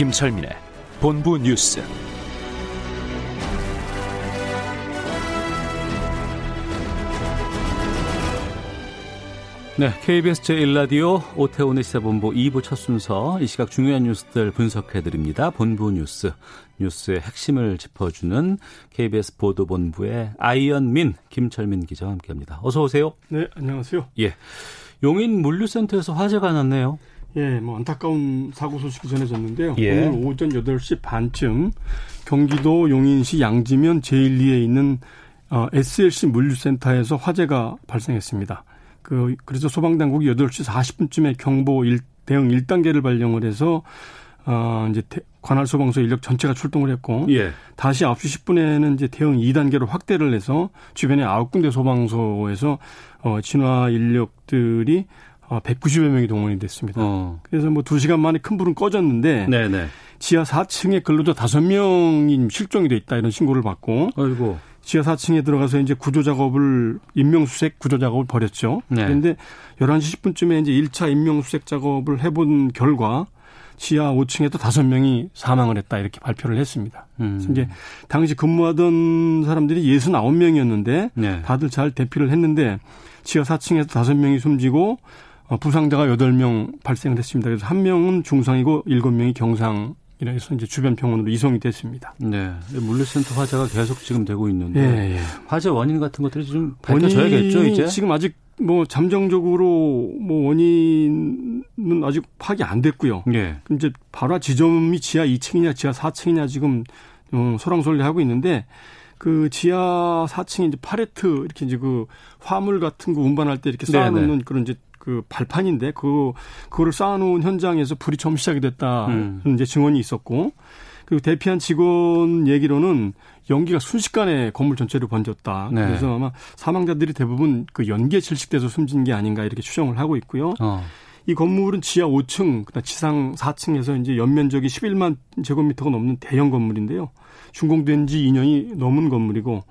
김철민의 본부 뉴스. 네, KBS 제1라디오 오태훈의 시사본부 2부 첫 순서 이 시각 중요한 뉴스들 분석해드립니다. 본부 뉴스, 뉴스의 핵심을 짚어주는 KBS 보도본부의 아이언민, 김철민 기자와 함께합니다. 어서 오세요. 네, 안녕하세요. 예, 용인 물류센터에서 화재가 났네요. 예, 뭐 안타까운 사고 소식이 전해졌는데요. 예. 오늘 오전 8시 반쯤 경기도 용인시 양지면 제1리에 있는 어, SLC 물류센터에서 화재가 발생했습니다. 그 그래서 소방 당국이 8시 40분쯤에 경보 1, 대응 1단계를 발령을 해서 어 이제 대, 관할 소방서 인력 전체가 출동을 했고 예. 다시 9시 10분에는 이제 대응 2단계로 확대를 해서 주변에 9군데 소방서에서 어 진화 인력들이 어 190여 명이 동원이 됐습니다. 어. 그래서 뭐 2시간 만에 큰 불은 꺼졌는데 네네. 지하 4층에 근로자 5명이 실종이 돼 있다 이런 신고를 받고 아이고. 지하 4층에 들어가서 이제 구조 작업을 인명수색 구조 작업을 벌였죠. 네. 그런데 11시 10분쯤에 이제 1차 인명수색 작업을 해본 결과 지하 5층에 또 5명이 사망을 했다 이렇게 발표를 했습니다. 음. 이제 당시 근무하던 사람들이 69명이었는데 네. 다들 잘 대피를 했는데 지하 4층에서 5명이 숨지고 어, 부상자가 8명 발생을 했습니다. 그래서 한 명은 중상이고 7명이 경상 이래서 이제 주변 병원으로 이송이 됐습니다. 네. 물류센터 화재가 계속 지금 되고 있는데 예, 예. 화재 원인 같은 것들이 좀 밝혀져야겠죠, 이제. 지금 아직 뭐 잠정적으로 뭐 원인은 아직 파악이 안 됐고요. 예. 이제 바로 지점이 지하 2층이냐 지하 4층이냐 지금 어, 소랑설레하고 있는데 그 지하 4층에 이제 팔레트 이렇게 이제 그 화물 같은 거 운반할 때 이렇게 쌓아놓는 네네. 그런 이제 그 발판인데 그 그거를 쌓아놓은 현장에서 불이 처음 시작이 됐다 음. 이제 증언이 있었고 그리고 대피한 직원 얘기로는 연기가 순식간에 건물 전체로 번졌다. 네. 그래서 아마 사망자들이 대부분 그 연기에 질식돼서 숨진 게 아닌가 이렇게 추정을 하고 있고요. 어. 이 건물은 지하 5층, 그다음 지상 4층에서 이제 연면적이 11만 제곱미터가 넘는 대형 건물인데요. 준공된 지 2년이 넘은 건물이고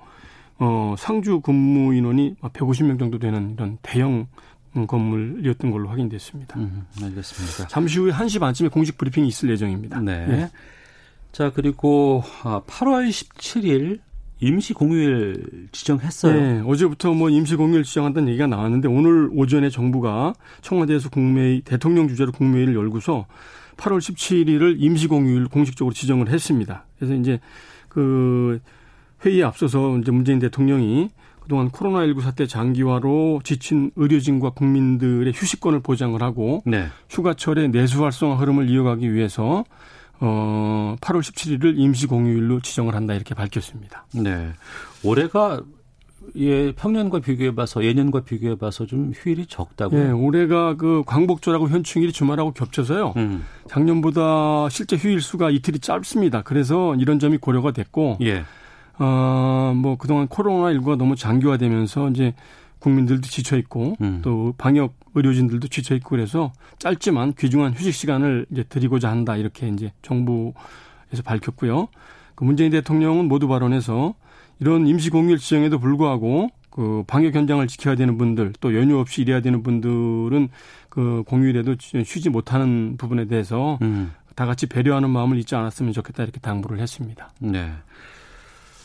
어 상주 근무 인원이 150명 정도 되는 이런 대형 건물이었던 걸로 확인됐습니다. 음, 알겠습니다. 잠시 후에 1시 반쯤에 공식 브리핑이 있을 예정입니다. 네. 예. 자, 그리고 아, 8월 17일 임시 공휴일 지정했어요. 네, 어제부터 뭐 임시 공휴일 지정한다는 얘기가 나왔는데 오늘 오전에 정부가 청와대에서 국회 대통령 주재로 국무회의를 열고서 8월 17일을 임시 공휴일 공식적으로 지정을 했습니다. 그래서 이제 그 회의에 앞서서 이제 문재인 대통령이 그동안 코로나19 사태 장기화로 지친 의료진과 국민들의 휴식권을 보장을 하고 네. 휴가철의 내수 활성화 흐름을 이어가기 위해서 어 8월 17일을 임시 공휴일로 지정을 한다 이렇게 밝혔습니다. 네. 올해가 예, 평년과 비교해 봐서 예년과 비교해 봐서 좀 휴일이 적다고요. 예, 올해가 그 광복절하고 현충일이 주말하고 겹쳐서요. 음. 작년보다 실제 휴일 수가 이틀이 짧습니다. 그래서 이런 점이 고려가 됐고, 예. 어, 뭐 그동안 코로나19가 너무 장기화되면서 이제 국민들도 지쳐 있고 음. 또 방역 의료진들도 지쳐 있고 그래서 짧지만 귀중한 휴식 시간을 이제 드리고자 한다 이렇게 이제 정부에서 밝혔고요. 그 문재인 대통령은 모두 발언해서 이런 임시 공휴일 지정에도 불구하고 그 방역 현장을 지켜야 되는 분들 또 연휴 없이 일해야 되는 분들은 그 공휴일에도 쉬지 못하는 부분에 대해서 음. 다 같이 배려하는 마음을 잊지 않았으면 좋겠다 이렇게 당부를 했습니다. 네.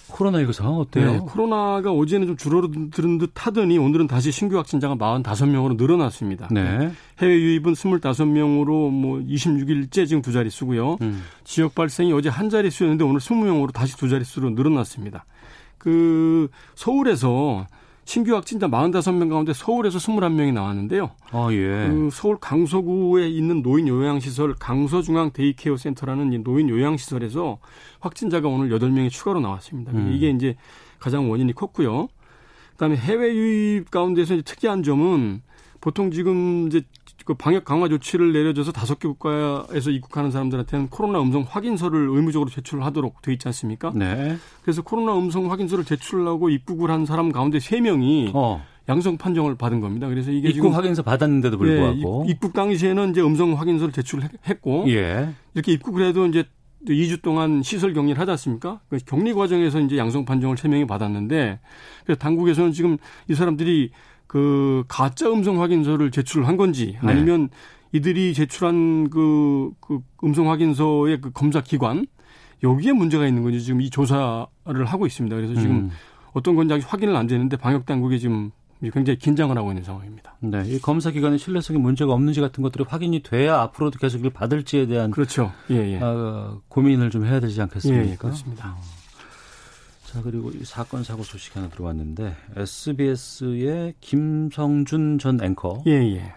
코로나19 상황 어때요? 네, 코로나가 어제는 좀 줄어드는 듯 하더니 오늘은 다시 신규 확진자가 45명으로 늘어났습니다. 네. 해외 유입은 25명으로 뭐 26일째 지금 두 자릿수고요. 음. 지역 발생이 어제 한 자릿수였는데 오늘 20명으로 다시 두 자릿수로 늘어났습니다. 그 서울에서 신규 확진자 45명 가운데 서울에서 21명이 나왔는데요. 아, 예. 그 서울 강서구에 있는 노인 요양시설 강서중앙 데이케어 센터라는 이 노인 요양시설에서 확진자가 오늘 8명이 추가로 나왔습니다. 음. 이게 이제 가장 원인이 컸고요. 그다음에 해외 유입 가운데서 특이한 점은 보통 지금 이제 그 방역 강화 조치를 내려줘서 다섯 개 국가에서 입국하는 사람들한테는 코로나 음성 확인서를 의무적으로 제출하도록 돼 있지 않습니까? 네. 그래서 코로나 음성 확인서를 제출하고 입국을 한 사람 가운데 세 명이 어. 양성 판정을 받은 겁니다. 그래서 이게 입국 확인서 받았는데도 불구하고 예, 입국 당시에는 이제 음성 확인서를 제출했고 예. 이렇게 입국을 해도 이제 2주 동안 시설 격리를 하지 않습니까? 그 격리 과정에서 이제 양성 판정을 3명이 받았는데 그래서 당국에서는 지금 이 사람들이 그 가짜 음성 확인서를 제출한 건지 네. 아니면 네. 이들이 제출한 그, 그 음성 확인서의 그 검사 기관 여기에 문제가 있는 건지 지금 이 조사를 하고 있습니다. 그래서 지금 음. 어떤 건지 아직 확인을 안 되는데 방역 당국이 지금 굉장히 긴장을 하고 있는 상황입니다. 네, 이 검사 기관의 신뢰성이 문제가 없는지 같은 것들이 확인이 돼야 앞으로도 계속 이걸 받을지에 대한 그렇죠. 예, 예. 어, 고민을 좀 해야 되지 않겠습니까? 예, 예 그렇습니다. 어. 자 그리고 이 사건 사고 소식 하나 들어왔는데 SBS의 김성준 전 앵커. 예, 예.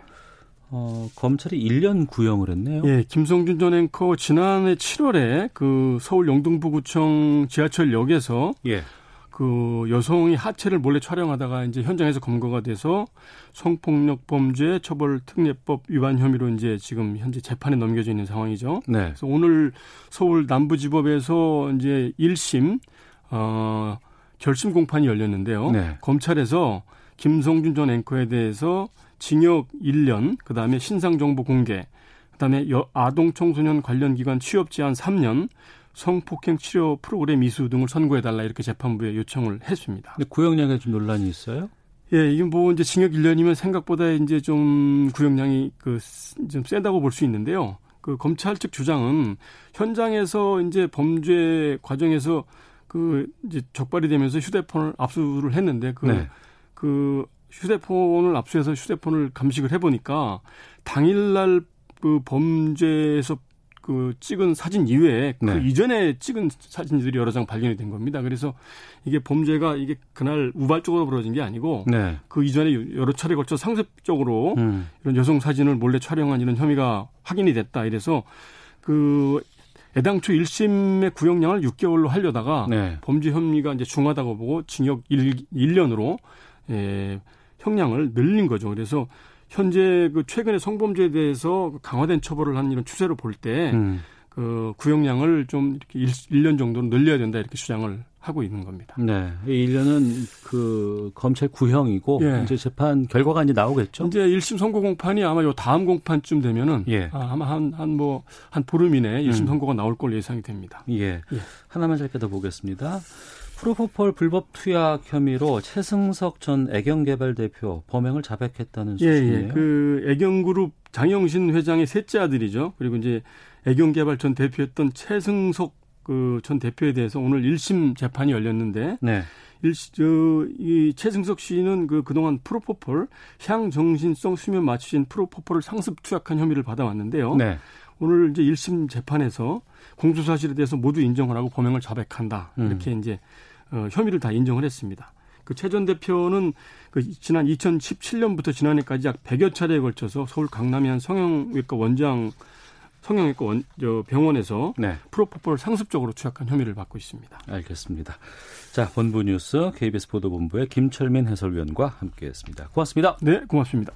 어, 검찰이 1년 구형을 했네요. 예, 김성준 전 앵커 지난해 7월에 그 서울 영등포구청 지하철역에서 예. 그 여성이 하체를 몰래 촬영하다가 이제 현장에서 검거가 돼서 성폭력 범죄 처벌 특례법 위반 혐의로 이제 지금 현재 재판에 넘겨져 있는 상황이죠. 네. 그래서 오늘 서울 남부지법에서 이제 1심 어 결심 공판이 열렸는데요. 네. 검찰에서 김성준 전 앵커에 대해서 징역 1년, 그 다음에 신상 정보 공개, 그 다음에 아동 청소년 관련 기관 취업 제한 3년, 성폭행 치료 프로그램 이수 등을 선고해달라 이렇게 재판부에 요청을 했습니다. 근데 구형량에 좀 논란이 있어요? 예, 이게 뭐 이제 징역 1년이면 생각보다 이제 좀 구형량이 그 좀 세다고 볼 수 있는데요. 그 검찰 측 주장은 현장에서 이제 범죄 과정에서 그 이제 적발이 되면서 휴대폰을 압수를 했는데 그, 네. 그 휴대폰을 압수해서 휴대폰을 감식을 해보니까 당일날 그 범죄에서 그 찍은 사진 이외에 그 네. 이전에 찍은 사진들이 여러 장 발견이 된 겁니다. 그래서 이게 범죄가 이게 그날 우발적으로 벌어진 게 아니고 네. 그 이전에 여러 차례 걸쳐 상습적으로 음. 이런 여성 사진을 몰래 촬영한 이런 혐의가 확인이 됐다. 이래서 그 애당초 1심의 구형량을 6개월로 하려다가 네. 범죄 혐의가 이제 중하다고 보고 징역 1, 1년으로 예, 형량을 늘린 거죠. 그래서 현재 그 최근에 성범죄에 대해서 강화된 처벌을 한 이런 추세로 볼 때, 음. 그 구형량을 좀 이렇게 1, 년 정도로 늘려야 된다 이렇게 주장을 하고 있는 겁니다. 네. 1년은 그 검찰 구형이고 예. 이제 재판 결과가 이제 나오겠죠. 이제 1심 선고 공판이 아마 요 다음 공판쯤 되면은 예. 아, 아마 한 한 뭐한 한 보름 이내에 1심 음. 선고가 나올 걸 예상이 됩니다. 예. 예. 하나만 짧게 더 보겠습니다. 프로포폴 불법 투약 혐의로 최승석 전 애경개발 대표 범행을 자백했다는 소식이에요. 예, 예. 그 애경그룹 장영신 회장의 셋째 아들이죠. 그리고 이제 애경개발 전 대표였던 최승석 그 전 대표에 대해서 오늘 1심 재판이 열렸는데 네. 일, 저, 이 최승석 씨는 그 그동안 프로포폴 향정신성 수면 마취제 프로포폴을 상습 투약한 혐의를 받아왔는데요. 네. 오늘 이제 1심 재판에서 공소 사실에 대해서 모두 인정을 하고 범행을 자백한다. 음. 이렇게 이제 어, 혐의를 다 인정을 했습니다. 그 최 전 대표는 그 지난 2017년부터 지난해까지 약 100여 차례에 걸쳐서 서울 강남의 한 성형외과 원장 성형외과 원, 저 병원에서 네. 프로포폴 상습적으로 투약한 혐의를 받고 있습니다. 알겠습니다. 자, 본부 뉴스 KBS 보도본부의 김철민 해설위원과 함께했습니다. 고맙습니다. 네, 고맙습니다.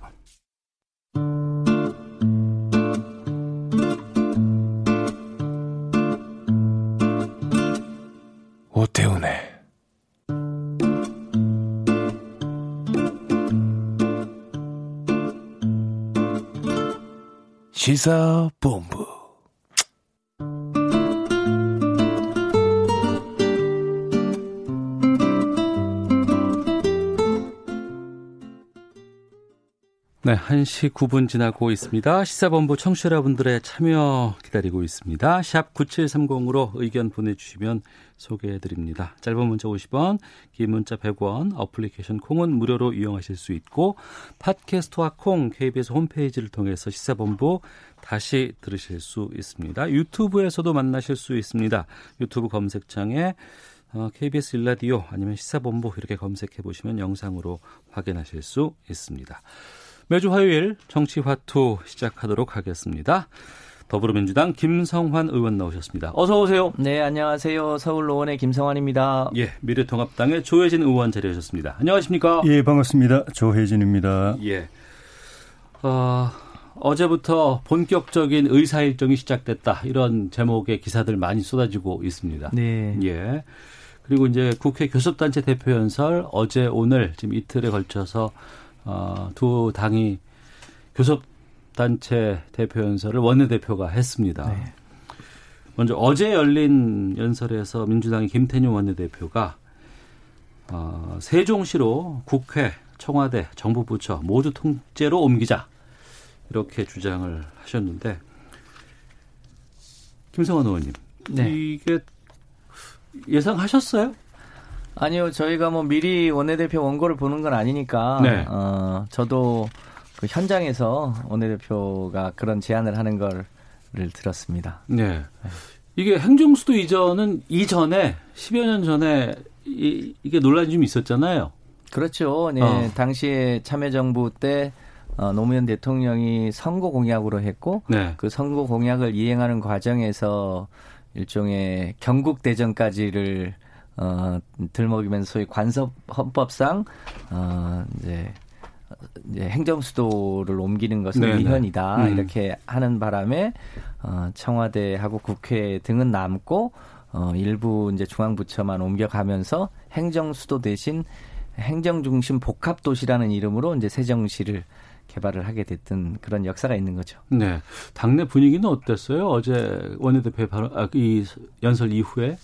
시사본부. 1시 9분 지나고 있습니다. 시사본부 청취자 여러분들의 참여 기다리고 있습니다. 샵 9730으로 의견 보내주시면 소개해드립니다. 짧은 문자 50원, 긴 문자 100원, 어플리케이션 콩은 무료로 이용하실 수 있고 팟캐스트와 콩 KBS 홈페이지를 통해서 시사본부 다시 들으실 수 있습니다. 유튜브에서도 만나실 수 있습니다. 유튜브 검색창에 KBS 어, 일라디오 아니면 시사본부 이렇게 검색해 보시면 영상으로 확인하실 수 있습니다. 매주 화요일 정치화투 시작하도록 하겠습니다. 더불어민주당 김성환 의원 나오셨습니다. 어서 오세요. 네, 안녕하세요. 서울 노원의 김성환입니다. 예, 미래통합당의 조혜진 의원 자리하셨습니다. 안녕하십니까? 예, 반갑습니다. 조혜진입니다. 예. 어, 어제부터 본격적인 의사 일정이 시작됐다. 이런 제목의 기사들 많이 쏟아지고 있습니다. 네. 예. 그리고 이제 국회 교섭단체 대표 연설 어제 오늘 지금 이틀에 걸쳐서 어, 두 당이 교섭단체 대표 연설을 원내대표가 했습니다. 네. 먼저 어제 열린 연설에서 민주당의 김태년 원내대표가 어, 세종시로 국회, 청와대, 정부 부처 모두 통째로 옮기자 이렇게 주장을 하셨는데 김성환 의원님 네. 이게 예상하셨어요? 아니요, 저희가 뭐 미리 원내대표 원고를 보는 건 아니니까, 네. 어, 저도 그 현장에서 원내대표가 그런 제안을 하는 거를 들었습니다. 네. 이게 행정수도 이전은 이전에 10여 년 전에 이, 이게 논란이 좀 있었잖아요. 그렇죠. 네, 어. 당시에 참여정부 때 어, 노무현 대통령이 선거 공약으로 했고, 네. 그 선거 공약을 이행하는 과정에서 일종의 경국 대전까지를 어 들먹이면서 소위 관섭 헌법상 어 이제 이제 행정 수도를 옮기는 것은 네네. 위헌이다 음. 이렇게 하는 바람에 어 청와대하고 국회 등은 남고 어 일부 이제 중앙 부처만 옮겨가면서 행정 수도 대신 행정 중심 복합 도시라는 이름으로 이제 세정시를 개발을 하게 됐던 그런 역사가 있는 거죠. 네. 당내 분위기는 어땠어요? 어제 원내대표 바로 아, 이 연설 이후에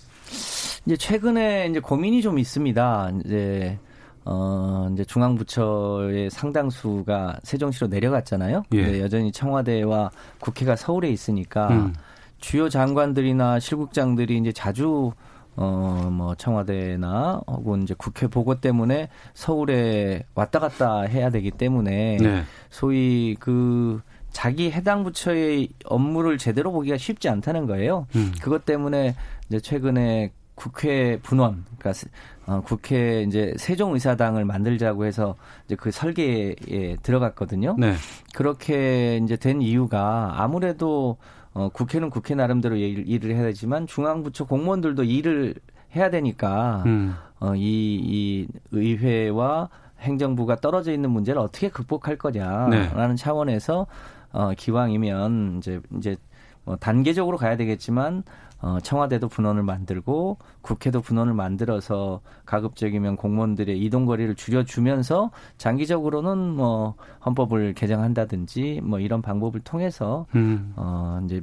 이제 최근에 이제 고민이 좀 있습니다. 이제 어 이제 중앙부처의 상당수가 세종시로 내려갔잖아요. 예. 여전히 청와대와 국회가 서울에 있으니까 음. 주요 장관들이나 실국장들이 이제 자주 어뭐 청와대나 혹은 이제 국회 보고 때문에 서울에 왔다 갔다 해야 되기 때문에 네. 소위 그 자기 해당 부처의 업무를 제대로 보기가 쉽지 않다는 거예요. 음. 그것 때문에 이제 최근에 국회 분원, 그러니까 세- 어, 국회 이제 세종의사당을 만들자고 해서 이제 그 설계에 들어갔거든요. 네. 그렇게 이제 된 이유가 아무래도 어, 국회는 국회 나름대로 일- 일을 해야 되지만 중앙부처 공무원들도 일을 해야 되니까 음. 어, 이, 이 의회와 행정부가 떨어져 있는 문제를 어떻게 극복할 거냐라는 네. 차원에서 어, 기왕이면 이제 이제 뭐 단계적으로 가야 되겠지만 어, 청와대도 분원을 만들고 국회도 분원을 만들어서 가급적이면 공무원들의 이동 거리를 줄여주면서 장기적으로는 뭐 헌법을 개정한다든지 뭐 이런 방법을 통해서 음. 어, 이제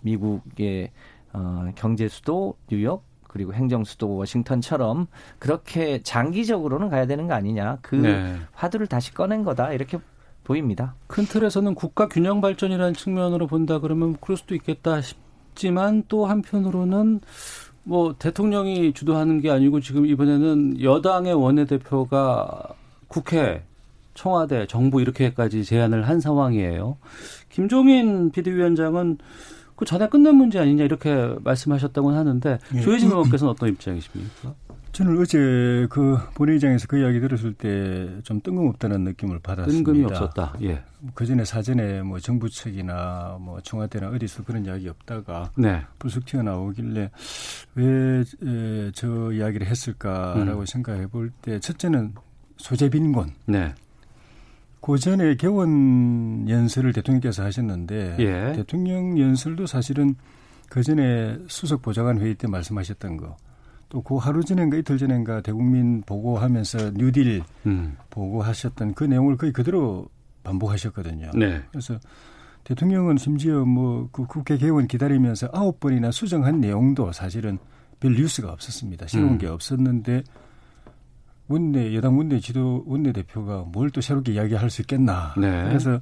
미국의 어, 경제 수도 뉴욕 그리고 행정 수도 워싱턴처럼 그렇게 장기적으로는 가야 되는 거 아니냐. 그 네. 화두를 다시 꺼낸 거다. 이렇게 보입니다. 큰 틀에서는 국가 균형 발전이라는 측면으로 본다 그러면 그럴 수도 있겠다 싶 지만 또 한편으로는 뭐 대통령이 주도하는 게 아니고 지금 이번에는 여당의 원내대표가 국회, 청와대, 정부 이렇게까지 제안을 한 상황이에요. 김종인 비대위원장은 그 전에 끝낸 문제 아니냐 이렇게 말씀하셨다고는 하는데 예. 조혜진 의원께서는 어떤 입장이십니까? 저는 어제 그 본회의장에서 그 이야기 들었을 때 좀 뜬금없다는 느낌을 받았습니다. 뜬금이 없었다. 예. 그 전에 사전에 뭐 정부 측이나 뭐 청와대나 어디서 그런 이야기 없다가 네. 불쑥 튀어나오길래 왜 저 이야기를 했을까라고 음. 생각해 볼 때 첫째는 소재 빈곤. 네. 그 전에 개원 연설을 대통령께서 하셨는데 예. 대통령 연설도 사실은 그 전에 수석 보좌관 회의 때 말씀하셨던 거. 또그 하루 전인가 이틀 전인가 대국민 보고하면서 뉴딜 음. 보고하셨던 그 내용을 거의 그대로 반복하셨거든요. 네. 그래서 대통령은 심지어 뭐 그 국회 개원 기다리면서 아홉 번이나 수정한 내용도 사실은 별 뉴스가 없었습니다. 새로운 음. 게 없었는데 원내 여당 원내 지도 원내 대표가 뭘 또 새롭게 이야기할 수 있겠나. 네. 그래서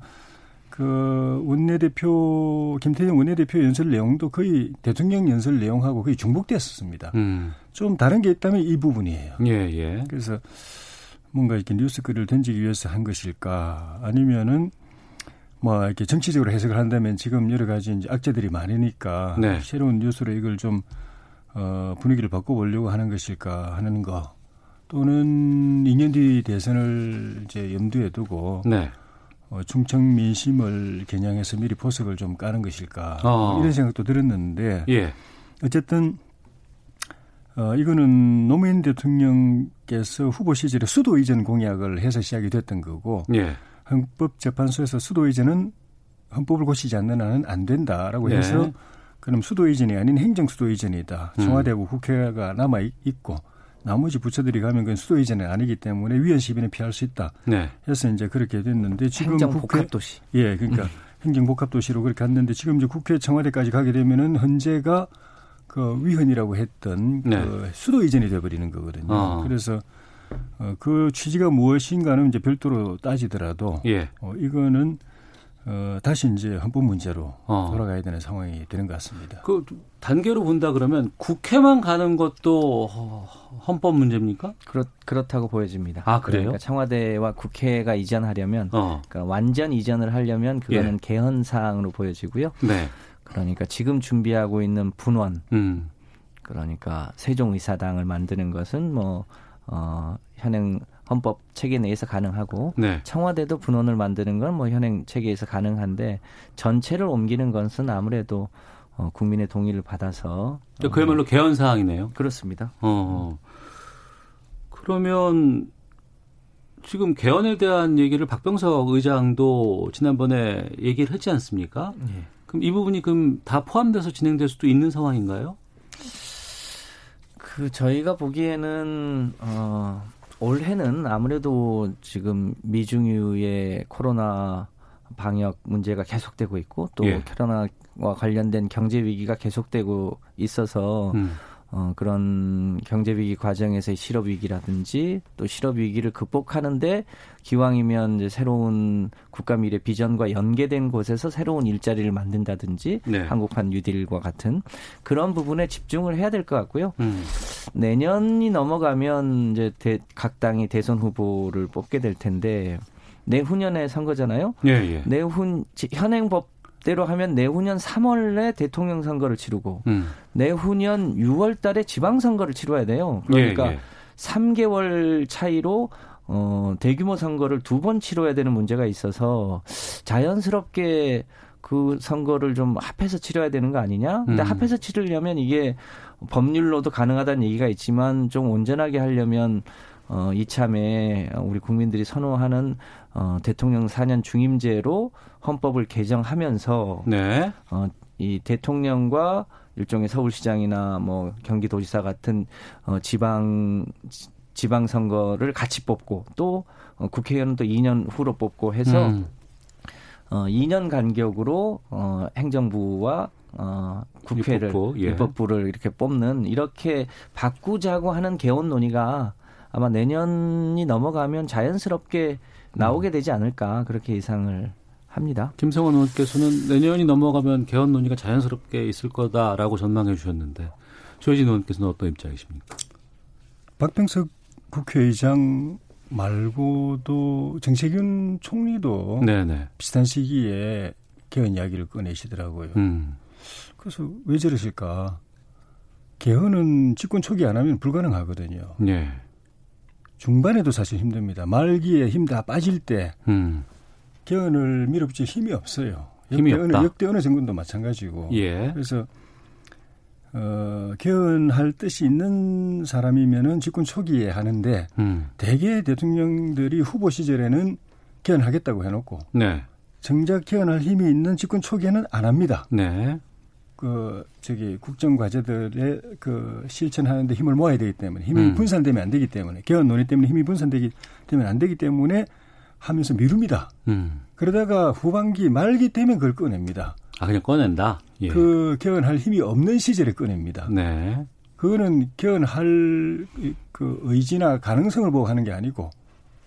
그 원내대표 김태형 원내대표 연설 내용도 거의 대통령 연설 내용하고 거의 중복됐었습니다. 음. 좀 다른 게 있다면 이 부분이에요. 예, 예. 그래서 뭔가 이렇게 뉴스글을 던지기 위해서 한 것일까 아니면은 뭐 이렇게 정치적으로 해석을 한다면 지금 여러 가지 이제 악재들이 많으니까 네. 새로운 뉴스로 이걸 좀 어, 분위기를 바꿔보려고 하는 것일까 하는 거 또는 2년 뒤 대선을 이제 염두에 두고 네. 어, 충청 민심을 겨냥해서 미리 포석을 좀 까는 것일까 어. 이런 생각도 들었는데 예. 어쨌든 어, 이거는 노무현 대통령께서 후보 시절에 수도 이전 공약을 해서 시작이 됐던 거고 예. 헌법재판소에서 수도 이전은 헌법을 고치지 않는 한은 안 된다라고 네. 해서 그럼 수도 이전이 아닌 행정 수도 이전이다. 음. 청와대하고 국회가 남아 있고 나머지 부처들이 가면 그건 수도 이전은 아니기 때문에 위헌 시비는 피할 수 있다. 네. 해서 이제 그렇게 됐는데 지금 행정 국회 복합도시. 예, 그러니까 행정 복합도시로 그렇게 갔는데 지금 이제 국회 청와대까지 가게 되면은 헌재가 그 위헌이라고 했던 네. 그 수도 이전이 돼버리는 거거든요. 어. 그래서 어, 그 취지가 무엇인가는 이제 별도로 따지더라도 예. 어, 이거는 어, 다시 이제 헌법 문제로 어. 돌아가야 되는 상황이 되는 것 같습니다. 그 단계로 본다 그러면 국회만 가는 것도 허- 헌법 문제입니까? 그렇, 그렇다고 보여집니다. 아, 그래요? 그러니까 청와대와 국회가 이전하려면 어. 그러니까 완전 이전을 하려면 그거는 개헌 사항으로 보여지고요. 네. 그러니까 지금 준비하고 있는 분원 음. 그러니까 세종의사당을 만드는 것은 뭐 어, 현행 헌법 체계 내에서 가능하고 네. 청와대도 분원을 만드는 건 뭐 현행 체계에서 가능한데 전체를 옮기는 것은 아무래도 어, 국민의 동의를 받아서 어, 그야말로 개헌 사항이네요. 그렇습니다. 어. 그러면 지금 개헌에 대한 얘기를 박병석 의장도 지난번에 얘기를 했지 않습니까? 예. 그럼 이 부분이 그럼 다 포함돼서 진행될 수도 있는 상황인가요? 그 저희가 보기에는 어 올해는 아무래도 지금 미중유의 코로나 방역 문제가 계속되고 있고 또 예. 코로나와 관련된 경제 위기가 계속되고 있어서 음. 어, 그런 경제 위기 과정에서의 실업 위기라든지 또 실업 위기를 극복하는데 기왕이면 이제 새로운 국가 미래 비전과 연계된 곳에서 새로운 일자리를 만든다든지 네. 한국판 뉴딜과 같은 그런 부분에 집중을 해야 될 것 같고요. 음. 내년이 넘어가면 이제 대- 각 당이 대선 후보를 뽑게 될 텐데 내후년에 선거잖아요. 예, 예. 내후 지- 현행 법 대로 하면 내후년 3월에 대통령 선거를 치르고 음. 내후년 6월 달에 지방 선거를 치러야 돼요. 그러니까 예, 예. 3개월 차이로 어 대규모 선거를 두 번 치러야 되는 문제가 있어서 자연스럽게 그 선거를 좀 합해서 치러야 되는 거 아니냐? 근데 음. 합해서 치르려면 이게 법률로도 가능하다는 얘기가 있지만 좀 온전하게 하려면 어 이참에 우리 국민들이 선호하는 어 대통령 4년 중임제로 헌법을 개정하면서 네. 어, 이 대통령과 일종의 서울시장이나 뭐 경기도지사 같은 어, 지방 지- 지방 선거를 같이 뽑고 또 어, 국회의원은 또 2년 후로 뽑고 해서 음. 어, 2년 간격으로 어, 행정부와 어, 국회를 입법부, 예. 입법부를 이렇게 뽑는 이렇게 바꾸자고 하는 개헌 논의가 아마 내년이 넘어가면 자연스럽게 나오게 되지 않을까 그렇게 예상을 합니다. 김성원 의원께서는 내년이 넘어가면 개헌 논의가 자연스럽게 있을 거다라고 전망해 주셨는데 조혜진 의원께서는 어떤 입장이십니까? 박병석 국회의장 말고도 정세균 총리도 네네. 비슷한 시기에 개헌 이야기를 꺼내시더라고요. 음. 그래서 왜 저러실까? 개헌은 집권 초기 안 하면 불가능하거든요. 예. 중반에도 사실 힘듭니다. 말기에 힘 다 빠질 때 음. 개헌을 밀어붙일 힘이 없어요. 힘이 역대 없다. 어느, 역대 어느 정권도 마찬가지고. 예. 그래서 어, 개헌할 뜻이 있는 사람이면은 집권 초기에 하는데 음. 대개 대통령들이 후보 시절에는 개헌하겠다고 해놓고 네. 정작 개헌할 힘이 있는 집권 초기에는 안 합니다. 네. 그 저기 국정 과제들의 그 실천하는데 힘을 모아야 되기 때문에 힘이 음. 분산되면 안 되기 때문에 개헌 논의 때문에 힘이 분산되기 되면 안 되기 때문에 하면서 미룹니다. 음. 그러다가 후반기 말기 되면 그걸 꺼냅니다. 아 그냥 꺼낸다. 예. 그 개헌할 힘이 없는 시절에 꺼냅니다. 네. 그거는 개헌할 그 의지나 가능성을 보고 하는 게 아니고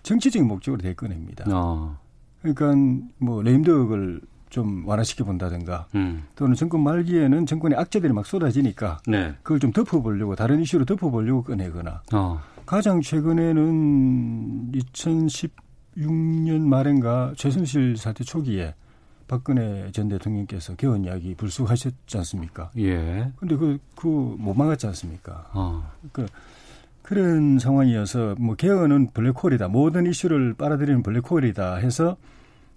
정치적인 목적으로 대 꺼냅니다. 어. 그러니까 뭐 레임덕을 좀 완화시켜 본다든가 음. 또는 정권 말기에는 정권의 악재들이 막 쏟아지니까 네. 그걸 좀 덮어보려고 다른 이슈로 덮어보려고 꺼내거나 어. 가장 최근에는 2016년 말인가 최순실 사태 초기에 박근혜 전 대통령께서 개헌 이야기 불쑥하셨지 않습니까? 예. 근데 그, 그 못 막았지 않습니까? 어. 그, 그런 상황이어서 뭐 개헌은 블랙홀이다. 모든 이슈를 빨아들이는 블랙홀이다 해서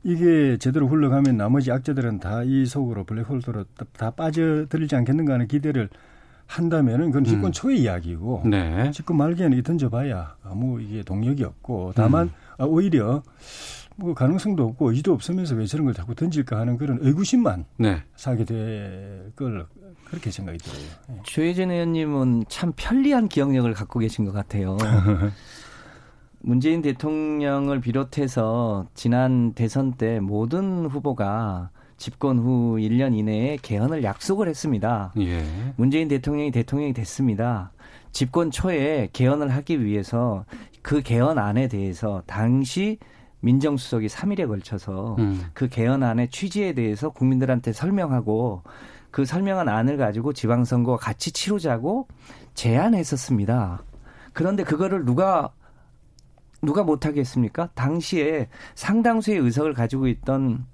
이게 제대로 흘러가면 나머지 악재들은 다 이 속으로 블랙홀로 다, 다 빠져들지 않겠는가 하는 기대를 한다면은 그건 집권 음. 초의 이야기고 네. 집권 말기에는 이 던져봐야 아무 이게 동력이 없고 다만 아, 오히려 뭐 가능성도 없고 의지도 없으면서 왜 저런 걸 자꾸 던질까 하는 그런 의구심만 네. 사게 될 걸 그렇게 생각이 들어요. 예. 조혜진 의원님은 참 편리한 기억력을 갖고 계신 것 같아요. 문재인 대통령을 비롯해서 지난 대선 때 모든 후보가 집권 후 1년 이내에 개헌을 약속을 했습니다. 예. 문재인 대통령이 대통령이 됐습니다. 집권 초에 개헌을 하기 위해서 그 개헌안에 대해서 당시 민정수석이 3일에 걸쳐서 음. 그 개헌안의 취지에 대해서 국민들한테 설명하고 그 설명한 안을 가지고 지방선거 같이 치르자고 제안했었습니다. 그런데 그거를 누가 누가 못하게 했습니까? 당시에 상당수의 의석을 가지고 있던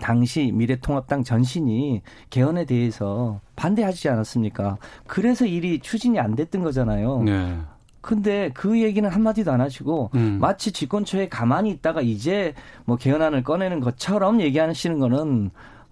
당시 미래통합당 전신이 개헌에 대해서 반대하지 않았습니까? 그래서 일이 추진이 안 됐던 거잖아요. 네. 근데 그 얘기는 한마디도 안 하시고 음. 마치 집권초에 가만히 있다가 이제 뭐 개헌안을 꺼내는 것처럼 얘기하시는 거는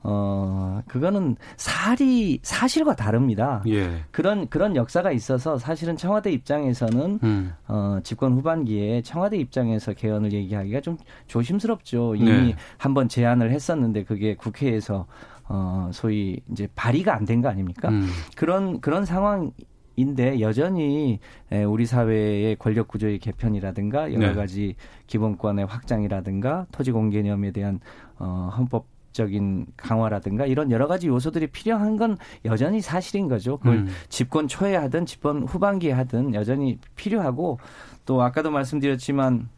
어 그거는 살이 사실과 다릅니다. 예. 그런 그런 역사가 있어서 사실은 청와대 입장에서는 음. 어, 집권 후반기에 청와대 입장에서 개헌을 얘기하기가 좀 조심스럽죠. 이미 네. 한번 제안을 했었는데 그게 국회에서 어, 소위 이제 발의가 안 된 거 아닙니까? 음. 그런 그런 상황 인데 여전히 에, 우리 사회의 권력 구조의 개편이라든가 여러 네. 가지 기본권의 확장이라든가 토지 공개념에 대한 어, 헌법 적인 강화라든가 이런 여러 가지 요소들이 필요한 건 여전히 사실인 거죠. 그걸 음. 집권 초에 하든 집권 후반기에 하든 여전히 필요하고 또 아까도 말씀드렸지만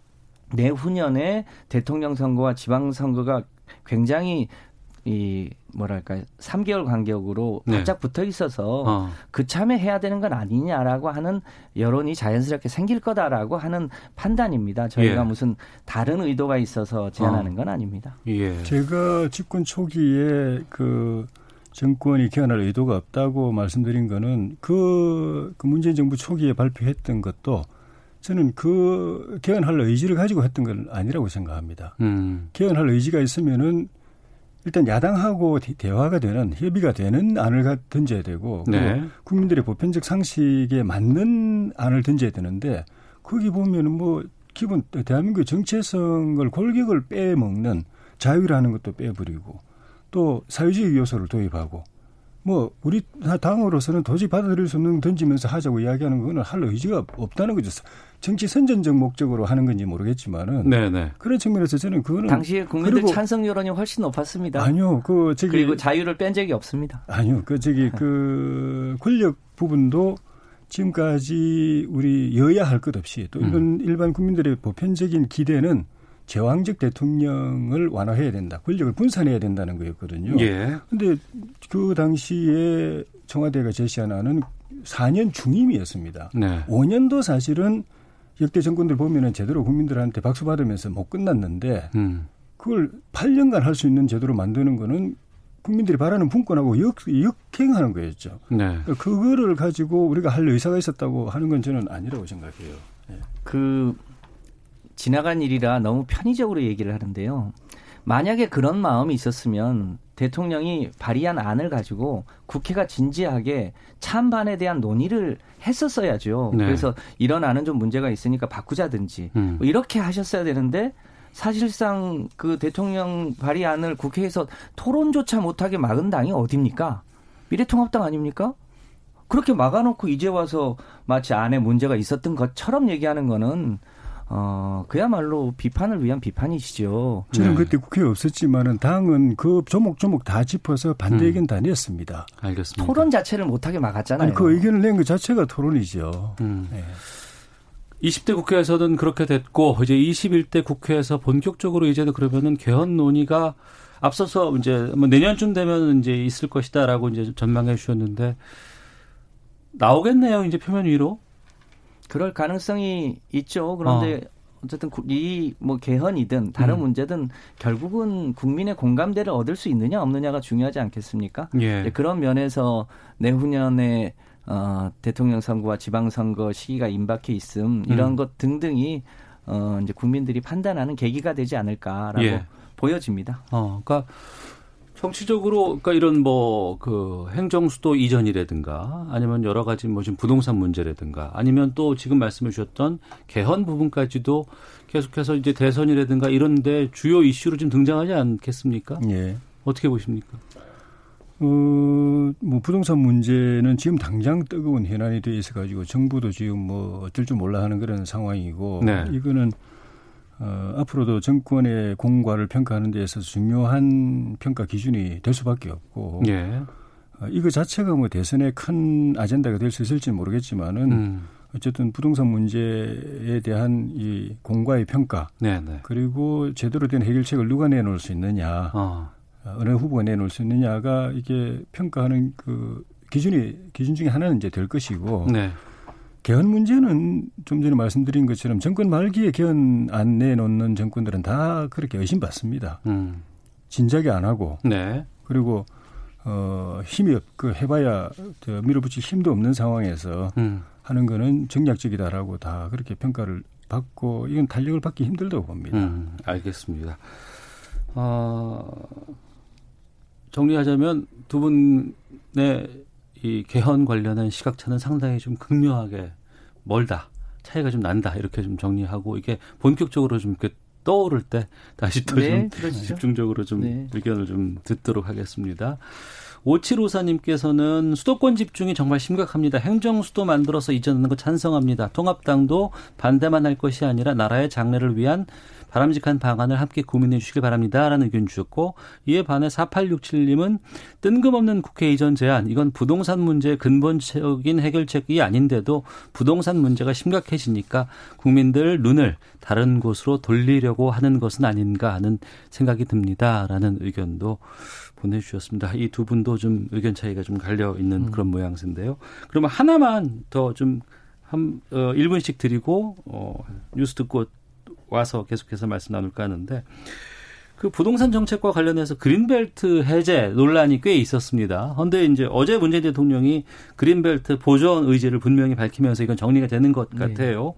내후년에 대통령 선거와 지방 선거가 굉장히 이 뭐랄까 3개월 간격으로 네. 바짝 붙어 있어서 어. 그 참에 해야 되는 건 아니냐라고 하는 여론이 자연스럽게 생길 거다라고 하는 판단입니다. 저희가 예. 무슨 다른 의도가 있어서 제안하는 건 아닙니다. 예. 제가 집권 초기에 그 정권이 개헌할 의도가 없다고 말씀드린 거는 그, 그 문재인 정부 초기에 발표했던 것도 저는 그 개헌할 의지를 가지고 했던 건 아니라고 생각합니다. 음. 개헌할 의지가 있으면은 일단 야당하고 대- 대화가 되는 협의가 되는 안을 가- 던져야 되고 네. 국민들의 보편적 상식에 맞는 안을 던져야 되는데 거기 보면은 뭐 기본 대한민국의 정체성을 골격을 빼먹는 자유라는 것도 빼버리고 또 사회주의 요소를 도입하고 뭐 우리 당으로서는 도저히 받아들일 수 없는 던지면서 하자고 이야기하는 거는 할 의지가 없다는 거죠. 정치 선전적 목적으로 하는 건지 모르겠지만은 네네. 그런 측면에서 저는 그거는 당시에 국민들 그리고- 찬성 여론이 훨씬 높았습니다. 아니요, 그 저기 그리고 자유를 뺀 적이 없습니다. 아니요, 그 저기 그 권력 부분도 지금까지 우리 여야 할 것 없이 또 일반 일반 국민들의 보편적인 기대는 제왕적 대통령을 완화해야 된다, 권력을 분산해야 된다는 거였거든요. 예. 근데 그 당시에 청와대가 제시한 안은 4년 중임이었습니다. 네. 5년도 사실은 역대 정권들 보면은 제대로 국민들한테 박수 받으면서 못 끝났는데 음. 그걸 8년간 할 수 있는 제도로 만드는 거는 국민들이 바라는 분권하고 역, 역행하는 거였죠. 네. 그거를 가지고 우리가 할 의사가 있었다고 하는 건 저는 아니라고 생각해요. 그 지나간 일이라 너무 편의적으로 얘기를 하는데요. 만약에 그런 마음이 있었으면 대통령이 발의한 안을 가지고 국회가 진지하게 찬반에 대한 논의를 했었어야죠. 네. 그래서 이런 안은 좀 문제가 있으니까 바꾸자든지 음. 뭐 이렇게 하셨어야 되는데 사실상 그 대통령 발의안을 국회에서 토론조차 못하게 막은 당이 어딥니까? 미래통합당 아닙니까? 그렇게 막아놓고 이제 와서 마치 안에 문제가 있었던 것처럼 얘기하는 거는 어 그야말로 비판을 위한 비판이시죠. 저는 네. 그때 국회에 없었지만은 당은 그 조목조목 다 짚어서 반대 음. 의견 다 냈습니다. 알겠습니다. 토론 자체를 못하게 막았잖아요. 아니 그 의견을 낸 것 자체가 토론이죠. 음. 네. 20대 국회에서는 그렇게 됐고 이제 21대 국회에서 본격적으로 이제는 그러면은 개헌 논의가 앞서서 이제 뭐 내년쯤 되면 이제 있을 것이다라고 이제 전망해 주셨는데 나오겠네요. 이제 표면 위로. 그럴 가능성이 있죠. 그런데 어. 쨌든 이 뭐 개헌이든 다른 음. 문제든 결국은 국민의 공감대를 얻을 수 있느냐 없느냐가 중요하지 않겠습니까? 예. 그런 면에서 내후년에 어, 대통령 선거와 지방 선거 시기가 임박해 있음 이런 음. 것 등등이 어, 이제 국민들이 판단하는 계기가 되지 않을까라고 예. 보여집니다. 어, 그러니까 정치적으로 그러니까 이런 뭐 그 행정수도 이전이라든가 아니면 여러 가지 뭐 지금 부동산 문제라든가 아니면 또 지금 말씀해 주셨던 개헌 부분까지도 계속해서 이제 대선이라든가 이런데 주요 이슈로 좀 등장하지 않겠습니까? 예. 어떻게 보십니까? 어, 뭐 부동산 문제는 지금 당장 뜨거운 현안이 돼 있어 가지고 정부도 지금 뭐 어쩔 줄 몰라 하는 그런 상황이고 네. 이거는 어, 앞으로도 정권의 공과를 평가하는 데 있어서 중요한 평가 기준이 될 수밖에 없고 예. 어, 이거 자체가 뭐 대선의 큰 아젠다가 될 수 있을지 모르겠지만은 음. 어쨌든 부동산 문제에 대한 이 공과의 평가 네, 네. 그리고 제대로 된 해결책을 누가 내놓을 수 있느냐 어. 어느 후보가 내놓을 수 있느냐가 이게 평가하는 그 기준이 기준 중에 하나는 이제 될 것이고 네. 개헌 문제는 좀 전에 말씀드린 것처럼 정권 말기에 개헌 안 내놓는 정권들은 다 그렇게 의심받습니다. 음. 진작에 안 하고 네. 그리고 어 힘이 없, 그 해봐야 저 밀어붙일 힘도 없는 상황에서 음. 하는 거는 정략적이다라고 다 그렇게 평가를 받고 이건 탄력을 받기 힘들다고 봅니다. 음, 알겠습니다. 어, 정리하자면 두 분의 이 개헌 관련한 시각차는 상당히 좀 극명하게 멀다. 차이가 좀 난다. 이렇게 좀 정리하고 이게 본격적으로 좀 이렇게 떠오를 때 다시 또좀 네. 집중적으로 좀 네. 의견을 좀 듣도록 하겠습니다. 5754님께서는 수도권 집중이 정말 심각합니다. 행정수도 만들어서 이전하는 거 찬성합니다. 통합당도 반대만 할 것이 아니라 나라의 장래를 위한 바람직한 방안을 함께 고민해 주시길 바랍니다. 라는 의견 주셨고 이에 반해 4867님은 뜬금없는 국회 이전 제안 이건 부동산 문제의 근본적인 해결책이 아닌데도 부동산 문제가 심각해지니까 국민들 눈을 다른 곳으로 돌리려고 하는 것은 아닌가 하는 생각이 듭니다. 라는 의견도 보내주셨습니다. 이 두 분도 좀 의견 차이가 좀 갈려 있는 그런 모양새인데요. 그러면 하나만 더 좀 한, 어, 1분씩 드리고, 어, 뉴스 듣고 와서 계속해서 말씀 나눌까 하는데, 그 부동산 정책과 관련해서 그린벨트 해제 논란이 꽤 있었습니다. 그런데 이제 어제 문재인 대통령이 그린벨트 보존 의지를 분명히 밝히면서 이건 정리가 되는 것 네. 같아요.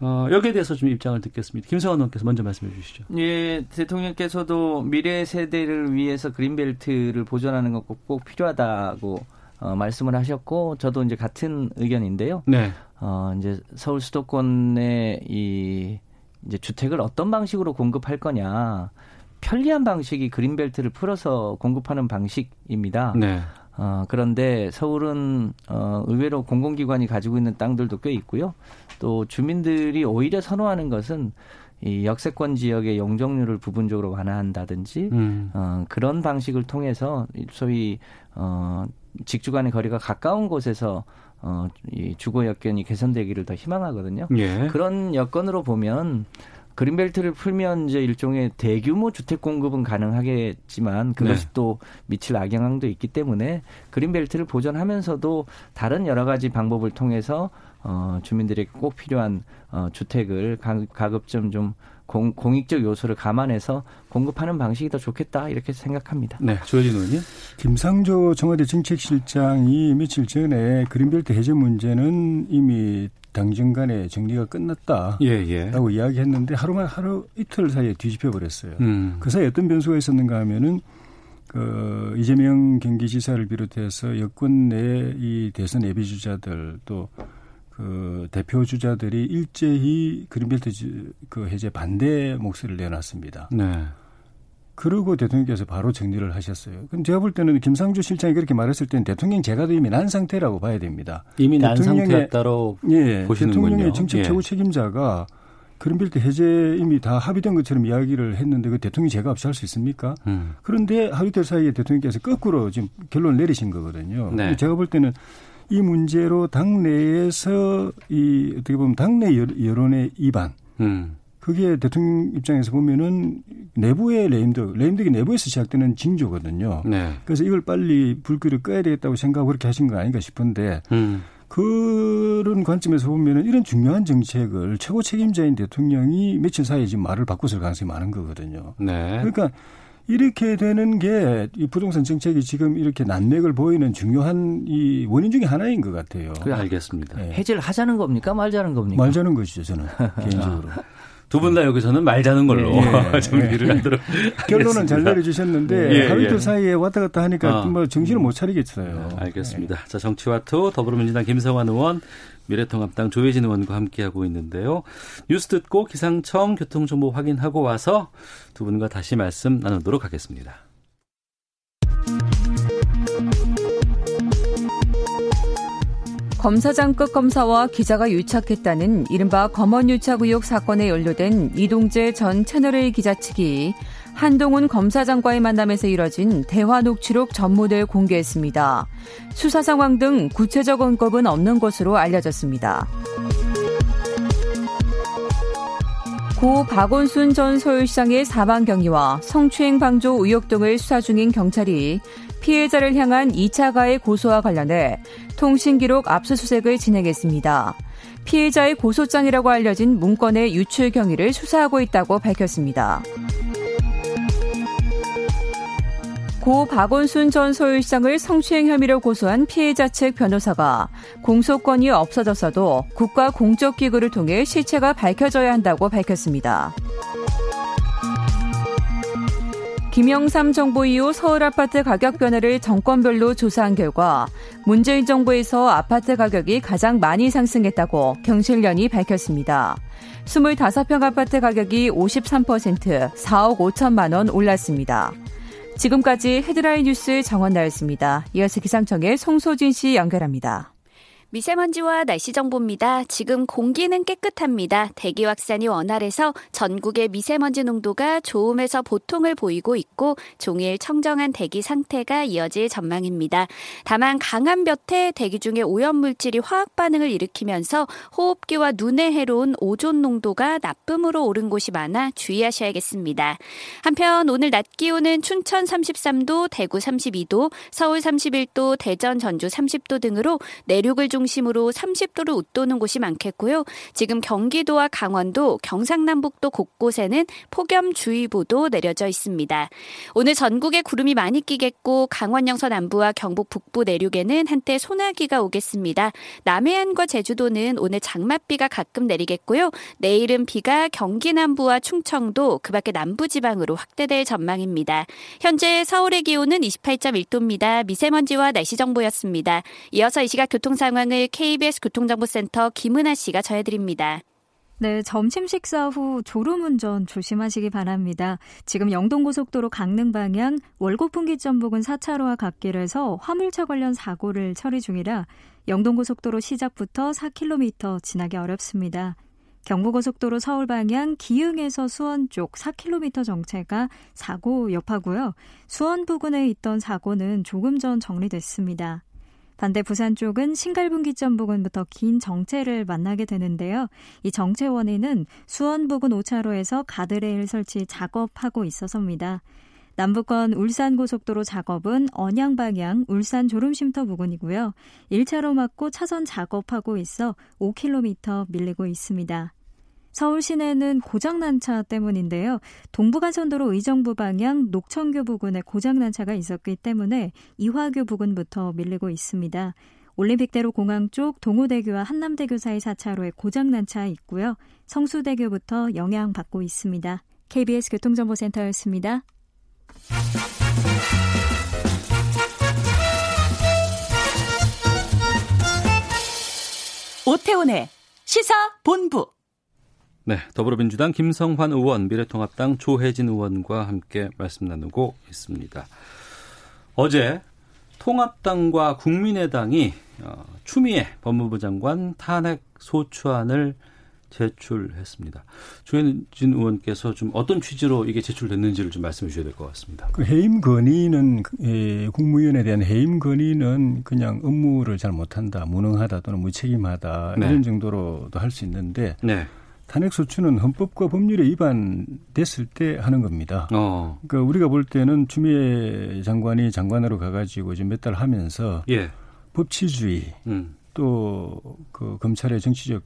어, 여기에 대해서 좀 입장을 듣겠습니다. 김성환 의원께서 먼저 말씀해 주시죠. 예, 대통령께서도 미래 세대를 위해서 그린벨트를 보존하는 것 꼭, 꼭 필요하다고 어, 말씀을 하셨고 저도 이제 같은 의견인데요. 네. 어, 이제 서울 수도권의 이 이제 주택을 어떤 방식으로 공급할 거냐. 편리한 방식이 그린벨트를 풀어서 공급하는 방식입니다. 네. 어, 그런데 서울은 어, 의외로 공공기관이 가지고 있는 땅들도 꽤 있고요. 또 주민들이 오히려 선호하는 것은 이 역세권 지역의 용적률을 부분적으로 완화한다든지 음. 어, 그런 방식을 통해서 소위 어, 직주 간의 거리가 가까운 곳에서 어, 이 주거 여건이 개선되기를 더 희망하거든요. 예. 그런 여건으로 보면 그린벨트를 풀면 이제 일종의 대규모 주택 공급은 가능하겠지만 그것이 네. 또 미칠 악영향도 있기 때문에 그린벨트를 보존하면서도 다른 여러 가지 방법을 통해서 어, 주민들에게 꼭 필요한 어, 주택을 가, 가급적 좀 공, 공익적 요소를 감안해서 공급하는 방식이 더 좋겠다 이렇게 생각합니다. 네. 조혜진 의원님. 김상조 청와대 정책실장이 며칠 전에 그린벨트 해제 문제는 이미 당정 간에 정리가 끝났다. 예, 예. 라고 이야기했는데 하루만 하루 이틀 사이에 뒤집혀 버렸어요. 음. 그 사이에 어떤 변수가 있었는가 하면은 그 이재명 경기지사를 비롯해서 여권 내 이 대선 예비 주자들 또 그 대표 주자들이 일제히 그린벨트 지- 그 해제 반대 목소리를 내놨습니다. 네. 그러고 대통령께서 바로 정리를 하셨어요. 그럼 제가 볼 때는 김상조 실장이 그렇게 말했을 때는 대통령 제가 이미 난 상태라고 봐야 됩니다. 이미 난 상태였다로 예, 보시는군요. 대통령의 정책 예. 최고 책임자가 그린벨트 해제 이미 다 합의된 것처럼 이야기를 했는데 그 대통령이 제가 없이 할 수 있습니까? 음. 그런데 하루 이틀 사이에 대통령께서 거꾸로 지금 결론을 내리신 거거든요. 네. 제가 볼 때는 이 문제로 당내에서 이 어떻게 보면 당내 여- 여론의 이반 음. 그게 대통령 입장에서 보면은 내부의 레임덕, 레임덕이 내부에서 시작되는 징조거든요. 네. 그래서 이걸 빨리 불길을 꺼야 되겠다고 생각하고 그렇게 하신 거 아닌가 싶은데 음. 그런 관점에서 보면은 이런 중요한 정책을 최고 책임자인 대통령이 며칠 사이에 지금 말을 바꿨을 가능성이 많은 거거든요. 네. 그러니까 이렇게 되는 게 이 부동산 정책이 지금 이렇게 난맥을 보이는 중요한 이 원인 중에 하나인 것 같아요. 그 알겠습니다. 예. 해제를 하자는 겁니까 말자는 겁니까? 말자는 것이죠, 저는 개인적으로. 두 분 다 여기서는 말자는 걸로 예, 예. 정리를 하도록 결론은 잘 하겠습니다. 내려주셨는데 예, 하루 이틀 예. 사이에 왔다 갔다 하니까 아. 뭐 정신을 못 차리겠어요. 알겠습니다. 자, 정치와투 더불어민주당 김성환 의원 미래통합당 조혜진 의원과 함께하고 있는데요. 뉴스 듣고 기상청 교통정보 확인하고 와서 두 분과 다시 말씀 나누도록 하겠습니다. 검사장급 검사와 기자가 유착했다는 이른바 검언 유착 의혹 사건에 연루된 이동재 전 채널A 기자 측이 한동훈 검사장과의 만남에서 이뤄진 대화 녹취록 전무를 공개했습니다. 수사 상황 등 구체적 언급은 없는 것으로 알려졌습니다. 고 박원순 전 서울시장의 사망 경위와 성추행 방조 의혹 등을 수사 중인 경찰이 피해자를 향한 2차 가해 고소와 관련해 통신기록 압수수색을 진행했습니다. 피해자의 고소장이라고 알려진 문건의 유출 경위를 수사하고 있다고 밝혔습니다. 고 박원순 전 서울시장을 성추행 혐의로 고소한 피해자 측 변호사가 공소권이 없어졌어도 국가 공적기구를 통해 실체가 밝혀져야 한다고 밝혔습니다. 김영삼 정부 이후 서울 아파트 가격 변화를 정권별로 조사한 결과 문재인 정부에서 아파트 가격이 가장 많이 상승했다고 경실련이 밝혔습니다. 25평 아파트 가격이 53% 4억 5천만 원 올랐습니다. 지금까지 헤드라인 뉴스 정원 나였습니다. 이어서 기상청의 송소진 씨 연결합니다. 미세먼지와 날씨 정보입니다. 지금 공기는 깨끗합니다. 대기 확산이 원활해서 전국의 미세먼지 농도가 좋음에서 보통을 보이고 있고 종일 청정한 대기 상태가 이어질 전망입니다. 다만 강한 볕에 대기 중에 오염 물질이 화학 반응을 일으키면서 호흡기와 눈에 해로운 오존 농도가 나쁨으로 오른 곳이 많아 주의하셔야겠습니다. 한편 오늘 낮 기온은 춘천 33도, 대구 32도, 서울 31도, 대전, 전주 30도 등으로 내륙을 중 중심으로 30도를 웃도는 곳이 많겠고요. 지금 경기도와 강원도, 경상남북도 곳곳에는 폭염주의보도 내려져 있습니다. 오늘 전국에 구름이 많이 끼겠고 강원 영서 남부와 경북 북부 내륙에는 한때 소나기가 오겠습니다. 남해안과 제주도는 오늘 장맛비가 가끔 내리겠고요. 내일은 비가 경기 남부와 충청도, 그 밖에 남부 지방으로 확대될 전망입니다. 현재 서울의 기온은 28.1도입니다. 미세먼지와 날씨 정보였습니다. 이어서 이 시각 교통 상황을 상황을 KBS 교통정보센터 김은아 씨가 전해드립니다. 네, 점심 식사 후 졸음운전 조심하시기 바랍니다. 지금 영동고속도로 강릉 방향 월곡분기점 부근 4차로와 갓길에서 화물차 관련 사고를 처리 중이라 영동고속도로 시작부터 4km 지나기 어렵습니다. 경부고속도로 서울 방향 기흥에서 수원 쪽 4km 정체가 사고 여파고요. 수원 부근에 있던 사고는 조금 전 정리됐습니다. 반대 부산 쪽은 신갈분기점 부근부터 긴 정체를 만나게 되는데요. 이 정체 원인은 수원 부근 5차로에서 가드레일 설치 작업하고 있어서입니다. 남북권 울산 고속도로 작업은 언양 방향 울산 졸음쉼터 부근이고요. 1차로 막고 차선 작업하고 있어 5km 밀리고 있습니다. 서울 시내는 고장난 차 때문인데요. 동부간선도로 의정부 방향 녹천교 부근에 고장난 차가 있었기 때문에 이화교 부근부터 밀리고 있습니다. 올림픽대로 공항 쪽 동호대교와 한남대교 사이 4차로에 고장난 차 있고요. 성수대교부터 영향받고 있습니다. KBS 교통정보센터였습니다. 오태훈의 시사 본부 네, 더불어민주당 김성환 의원, 미래통합당 조혜진 의원과 함께 말씀 나누고 있습니다. 어제 통합당과 국민의당이 어, 추미애 법무부 장관 탄핵 소추안을 제출했습니다. 조혜진 의원께서 좀 어떤 취지로 이게 제출됐는지를 좀 말씀해 주셔야 될 것 같습니다. 그 해임 건의는 예, 국무위원에 대한 해임 건의는 그냥 업무를 잘 못한다, 무능하다 또는 무책임하다 네. 이런 정도로도 할 수 있는데 네. 탄핵 소추는 헌법과 법률에 위반됐을 때 하는 겁니다. 어. 그러니까 우리가 볼 때는 추미애 장관이 장관으로 가가지고 지금 몇 달 하면서 예. 법치주의 음. 또그 검찰의 정치적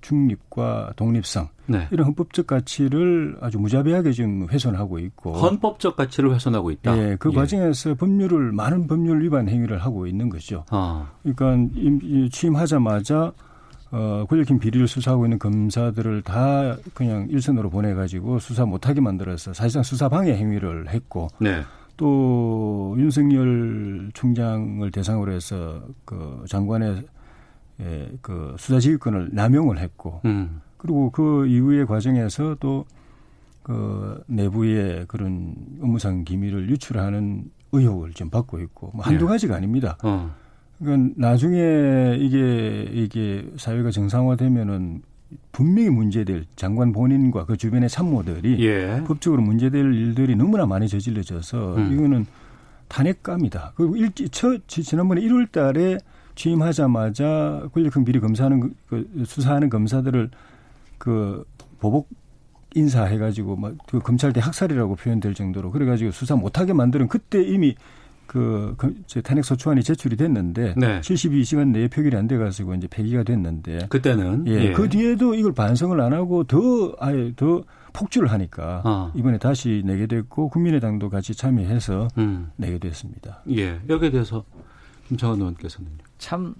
중립과 독립성 네. 이런 헌법적 가치를 아주 무자비하게 지금 훼손하고 있고 헌법적 가치를 훼손하고 있다. 예, 그 예. 과정에서 법률을 많은 법률 위반 행위를 하고 있는 거죠. 아. 그러니까 취임하자마자 어, 권력형 비리를 수사하고 있는 검사들을 다 그냥 일선으로 보내가지고 수사 못하게 만들어서 사실상 수사 방해 행위를 했고 네. 또 윤석열 총장을 대상으로 해서 그 장관의 예, 그 수사지휘권을 남용을 했고 음. 그리고 그 이후의 과정에서 또 그 내부의 그런 업무상 기밀을 유출하는 의혹을 좀 받고 있고 뭐 한두 예. 가지가 아닙니다. 어. 그러니까 나중에 이게 이게 사회가 정상화되면은 분명히 문제될 장관 본인과 그 주변의 참모들이 예. 법적으로 문제될 일들이 너무나 많이 저질러져서 음. 이거는 탄핵감이다. 그리고 일지 첫 지- 지난번에 1월 달에 취임하자마자 권력형 비리 검사하는 그- 그 수사하는 검사들을 그 보복 인사해가지고 막 그 검찰대 학살이라고 표현될 정도로 그래가지고 수사 못하게 만드는 그때 이미 그, 그 탄핵 소추안이 제출이 됐는데 네. 72시간 내에 표결이 안 돼가지고 이제 폐기가 됐는데 그때는 예, 예. 그 뒤에도 이걸 반성을 안 하고 더 아예 더 폭주를 하니까 아. 이번에 다시 내게 됐고 국민의당도 같이 참여해서 음. 내게 됐습니다. 예. 여기에 대해서 김창원 의원께서는요. 참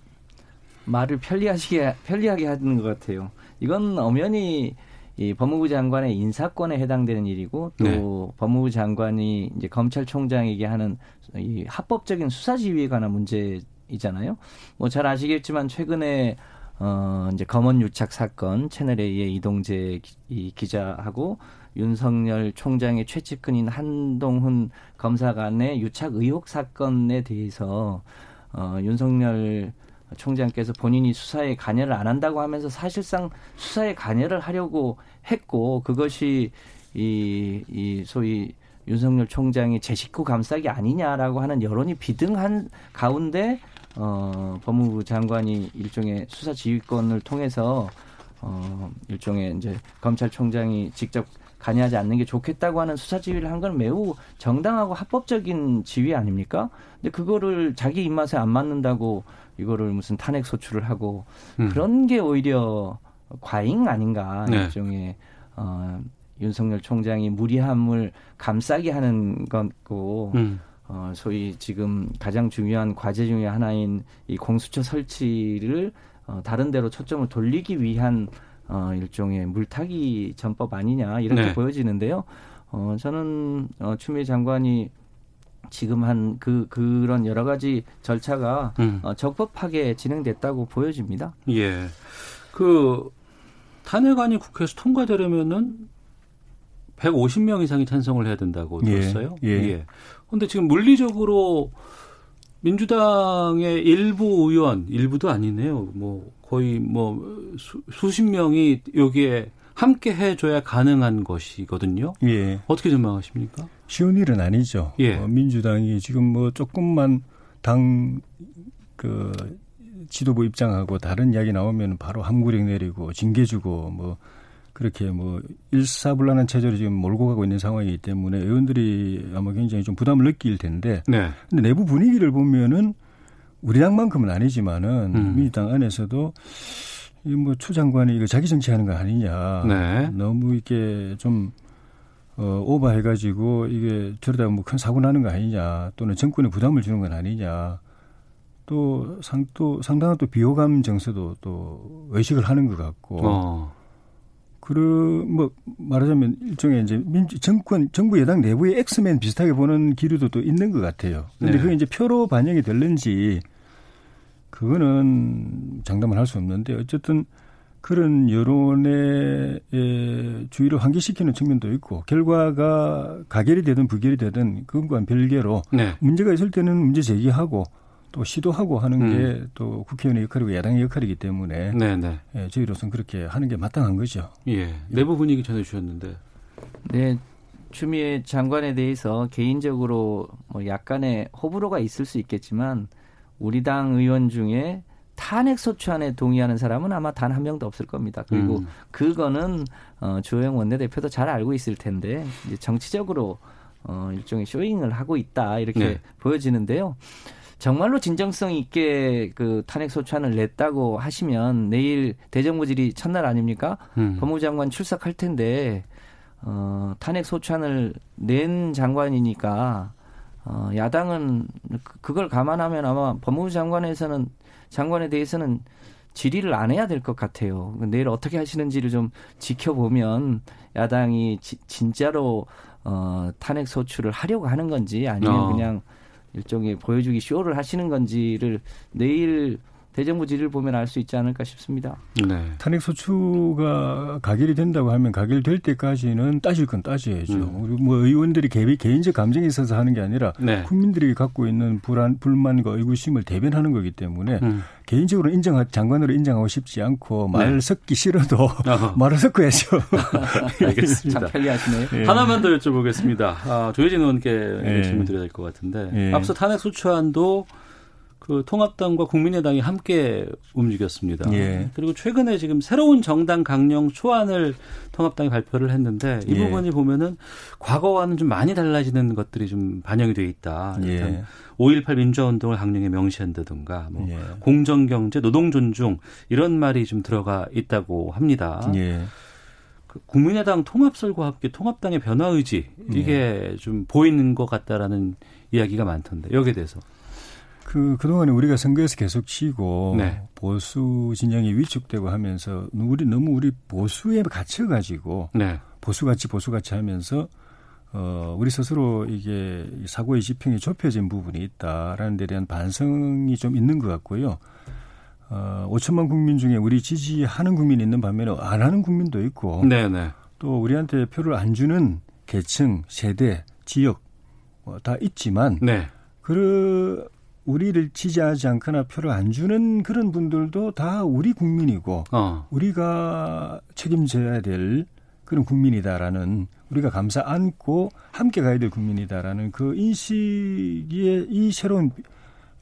말을 편리하시게 편리하게 하는 것 같아요. 이건 엄연히 이 법무부 장관의 인사권에 해당되는 일이고 또 네. 법무부 장관이 이제 검찰총장에게 하는 이 합법적인 수사 지휘에 관한 문제이잖아요. 뭐 잘 아시겠지만 최근에 어 이제 검언 유착 사건 채널 A의 이동재 기, 이 기자하고 윤석열 총장의 최측근인 한동훈 검사 간의 유착 의혹 사건에 대해서 어 윤석열 총장께서 본인이 수사에 관여를 안 한다고 하면서 사실상 수사에 관여를 하려고 했고 그것이 이, 이 소위 윤석열 총장의 제 식구 감싸기 아니냐라고 하는 여론이 비등한 가운데 어, 법무부 장관이 일종의 수사 지휘권을 통해서 어, 일종의 이제 검찰총장이 직접 관여하지 않는 게 좋겠다고 하는 수사 지휘를 한 건 매우 정당하고 합법적인 지휘 아닙니까? 근데 그거를 자기 입맛에 안 맞는다고 이거를 무슨 탄핵 소추를 하고 음. 그런 게 오히려 과잉 아닌가 네. 일종의 어, 윤석열 총장이 무리함을 감싸게 하는 것고 음. 어, 소위 지금 가장 중요한 과제 중에 하나인 이 공수처 설치를 어, 다른 데로 초점을 돌리기 위한 어, 일종의 물타기 전법 아니냐 이렇게 네. 보여지는데요. 어, 저는 어, 추미애 장관이 지금 한 그 그런 여러 가지 절차가 음. 어, 적법하게 진행됐다고 보여집니다. 예. 그 탄핵안이 국회에서 통과되려면은 150명 이상이 찬성을 해야 된다고 예, 들었어요. 예. 근데 지금 물리적으로 민주당의 일부 의원, 일부도 아니네요. 뭐 거의 뭐 수, 수십 명이 여기에 함께 해줘야 가능한 것이거든요. 예. 어떻게 전망하십니까? 쉬운 일은 아니죠. 예. 어, 민주당이 지금 뭐 조금만 당 그 지도부 입장하고 다른 이야기 나오면 바로 함구령 내리고 징계 주고 뭐 그렇게 뭐 일사불란한 체제로 지금 몰고 가고 있는 상황이기 때문에 의원들이 아마 굉장히 좀 부담을 느낄 텐데 네. 근데 내부 분위기를 보면은 우리 당만큼은 아니지만은 음. 민주당 안에서도 이 뭐 추 장관이 이거 자기 정치하는 거 아니냐. 네. 너무 이게 좀 어, 오버해가지고 이게 저러다 뭐 큰 사고 나는 거 아니냐. 또는 정권에 부담을 주는 건 아니냐. 또 상, 또 상당한 또 비호감 정서도 또 의식을 하는 것 같고. 어. 그러 뭐 말하자면 일종의 이제 민주 정권 정부 여당 내부의 엑스맨 비슷하게 보는 기류도 또 있는 것 같아요. 근데 네. 그게 이제 표로 반영이 될는지 그거는 장담을 할 수 없는데 어쨌든 그런 여론의 에, 주의를 환기시키는 측면도 있고 결과가 가결이 되든 부결이 되든 그것과는 별개로 네. 문제가 있을 때는 문제 제기하고 또 시도하고 하는 음. 게또 국회의원의 역할이고 야당의 역할이기 때문에 네, 네. 예, 저희로서는 그렇게 하는 게 마땅한 거죠. 예. 내부 분위기 전해 주셨는데. 네, 추미애 장관에 대해서 개인적으로 뭐 약간의 호불호가 있을 수 있겠지만 우리 당 의원 중에 탄핵 소추안에 동의하는 사람은 아마 단 한 명도 없을 겁니다. 그리고 음. 그거는 어, 주호영 원내대표도 잘 알고 있을 텐데 이제 정치적으로 어, 일종의 쇼잉을 하고 있다 이렇게 네. 보여지는데요. 정말로 진정성 있게 그 탄핵 소추안을 냈다고 하시면 내일 대정부질이 첫날 아닙니까? 음. 법무부 장관 출석할 텐데 어, 탄핵 소추안을 낸 장관이니까 어, 야당은 그- 그걸 감안하면 아마 법무부 장관에서는 장관에 대해서는 질의를 안 해야 될 것 같아요. 내일 어떻게 하시는지를 좀 지켜보면 야당이 지- 진짜로 어, 탄핵 소추를 하려고 하는 건지 아니면 어. 그냥 일종의 보여주기 쇼를 하시는 건지를 내일 대정부 질의를 보면 알 수 있지 않을까 싶습니다. 네. 탄핵 소추가 가결이 된다고 하면 가결될 때까지는 따질 건 따져야죠. 음. 뭐 의원들이 개, 개인적 감정이 있어서 하는 게 아니라 네. 국민들이 갖고 있는 불안, 불만과 의구심을 대변하는 거기 때문에 음. 개인적으로 인정 장관으로 인정하고 싶지 않고 말 네. 섞기 싫어도 어허. 말을 섞어야죠. 알겠습니다. 참 편리하시네요. 예. 하나만 더 여쭤보겠습니다. 아, 조혜진 의원께 예. 질문 드려야 될 것 같은데 예. 앞서 탄핵 소추안도 그 통합당과 국민의당이 함께 움직였습니다. 예. 그리고 최근에 지금 새로운 정당 강령 초안을 통합당이 발표를 했는데 이 예. 부분이 보면은 과거와는 좀 많이 달라지는 것들이 좀 반영이 돼 있다. 예. 일단 5.18 민주화운동을 강령에 명시한다든가 뭐 예. 공정경제, 노동존중 이런 말이 좀 들어가 있다고 합니다. 예. 그 국민의당 통합설과 함께 통합당의 변화 의지 이게 좀 보이는 것 같다라는 이야기가 많던데 여기에 대해서 그, 그동안에 우리가 선거에서 계속 치고 네. 보수 진영이 위축되고 하면서 우리 너무 우리 보수에 갇혀 가지고 네. 보수 같이 보수 같이 하면서 어, 우리 스스로 이게 사고의 지평이 좁혀진 부분이 있다라는 데 대한 반성이 좀 있는 것 같고요. 어, 5천만 국민 중에 우리 지지하는 국민이 있는 반면에 안 하는 국민도 있고 네네. 또 우리한테 표를 안 주는 계층, 세대, 지역 어, 다 있지만 네. 그 우리를 지지하지 않거나 표를 안 주는 그런 분들도 다 우리 국민이고 어. 우리가 책임져야 될 그런 국민이다라는 우리가 감사 안고 함께 가야 될 국민이다라는 그 인식의 이 새로운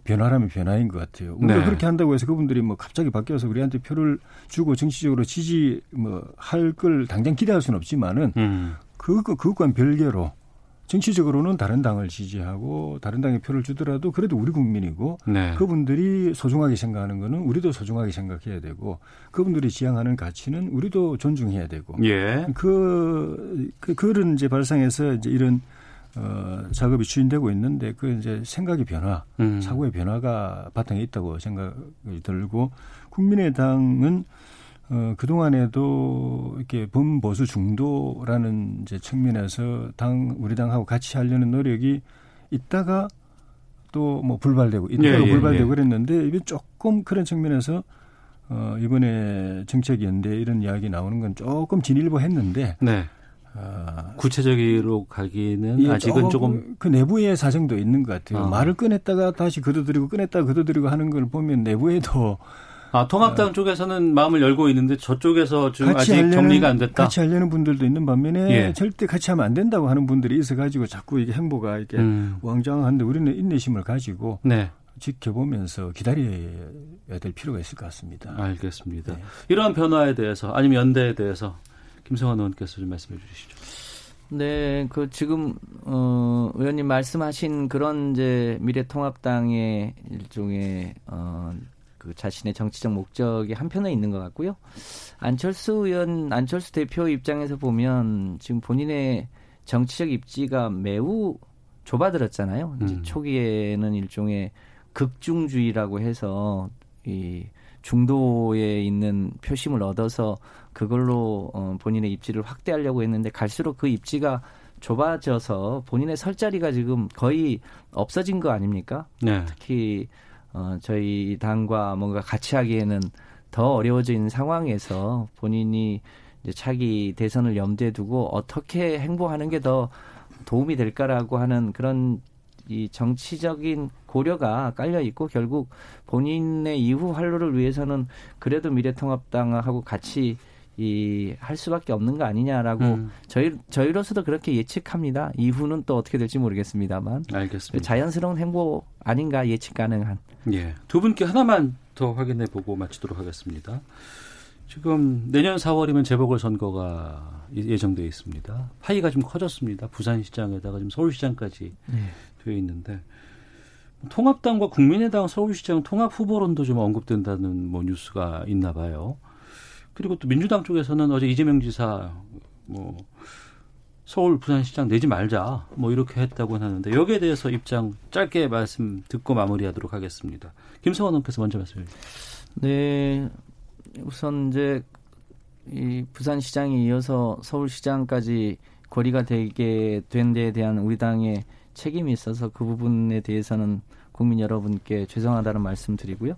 변화라면 변화인 것 같아요. 우리가 네. 그렇게 한다고 해서 그분들이 뭐 갑자기 바뀌어서 우리한테 표를 주고 정치적으로 지지 뭐 할 걸 당장 기대할 수는 없지만은 음. 그거 그것과는 별개로 정치적으로는 다른 당을 지지하고 다른 당에 표를 주더라도 그래도 우리 국민이고 네. 그분들이 소중하게 생각하는 거는 우리도 소중하게 생각해야 되고 그분들이 지향하는 가치는 우리도 존중해야 되고 예. 그, 그 그런 이제 발상에서 이제 이런 어 작업이 추진되고 있는데 그 이제 생각의 변화, 음. 사고의 변화가 바탕에 있다고 생각이 들고 국민의당은 어, 그동안에도 이렇게 범보수 중도라는 이제 측면에서 당, 우리 당하고 같이 하려는 노력이 있다가 또 뭐 불발되고, 있다가 예, 예, 불발되고 예. 그랬는데 이게 조금 그런 측면에서 어, 이번에 정책연대 이런 이야기 나오는 건 조금 진일보 했는데, 네. 어, 구체적으로 가기는 예, 아직은 조금 그 내부의 사정도 있는 것 같아요. 어. 말을 꺼냈다가 다시 걷어들이고 꺼냈다가 걷어들이고 하는 걸 보면 내부에도 아, 통합당 쪽에서는 마음을 열고 있는데 저쪽에서 지금 아직 하려는, 정리가 안 됐다. 같이 하려는 분들도 있는 반면에 예. 절대 같이 하면 안 된다고 하는 분들이 있어 가지고 자꾸 이게 행보가 이렇게 음. 왕장한데 우리는 인내심을 가지고 네. 지켜보면서 기다려야 될 필요가 있을 것 같습니다. 알겠습니다. 네. 이러한 변화에 대해서 아니면 연대에 대해서 김성환 의원께서 좀 말씀해 주시죠. 네, 그 지금 어 의원님 말씀하신 그런 이제 미래통합당의 일종의 어 그 자신의 정치적 목적이 한편에 있는 것 같고요. 안철수 의원, 안철수 대표 입장에서 보면 지금 본인의 정치적 입지가 매우 좁아들었잖아요. 음. 초기에는 일종의 극중주의라고 해서 이 중도에 있는 표심을 얻어서 그걸로 어, 본인의 입지를 확대하려고 했는데 갈수록 그 입지가 좁아져서 본인의 설 자리가 지금 거의 없어진 거 아닙니까? 네. 특히 어, 저희 당과 뭔가 같이 하기에는 더 어려워져 있는 상황에서 본인이 이제 차기 대선을 염두에 두고 어떻게 행보하는 게 더 도움이 될까라고 하는 그런 이 정치적인 고려가 깔려 있고 결국 본인의 이후 활로를 위해서는 그래도 미래통합당하고 같이 이 할 수밖에 없는 거 아니냐라고 음. 저희 저희로서도 그렇게 예측합니다. 이후는 또 어떻게 될지 모르겠습니다만 알겠습니다. 자연스러운 행보 아닌가 예측 가능한. 예. 두 분께 하나만 더 확인해 보고 마치도록 하겠습니다. 지금 내년 4월이면 재보궐 선거가 예- 예정돼 있습니다. 파이가 좀 커졌습니다. 부산시장에다가 지금 서울시장까지 되어 있는데 통합당과 국민의당 서울시장 통합 후보론도 좀 언급된다는 뭐 뉴스가 있나 봐요. 그리고 또 민주당 쪽에서는 어제 이재명 지사 뭐 서울 부산시장 내지 말자 뭐 이렇게 했다고 하는데 여기에 대해서 입장 짧게 말씀 듣고 마무리하도록 하겠습니다. 김성원 의원께서 먼저 말씀해 주세요. 네, 우선 이제 이 부산시장에 이어서 서울시장까지 거리가 되게 된 데에 대한 우리 당의 책임이 있어서 그 부분에 대해서는 국민 여러분께 죄송하다는 말씀 드리고요.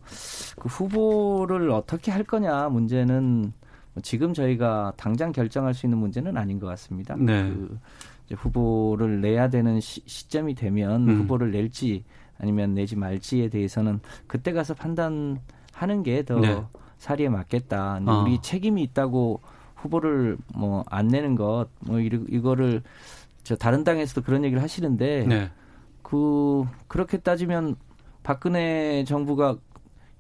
그 후보를 어떻게 할 거냐 문제는 뭐 지금 저희가 당장 결정할 수 있는 문제는 아닌 것 같습니다. 네. 그 이제 후보를 내야 되는 시, 점이 되면 음. 후보를 낼지 아니면 내지 말지에 대해서는 그때 가서 판단하는 게더 네. 사리에 맞겠다. 어. 우리 책임이 있다고 후보를 뭐 안 내는 것 뭐 이거를 저 다른 당에서도 그런 얘기를 하시는데 네. 그 그렇게 따지면 박근혜 정부가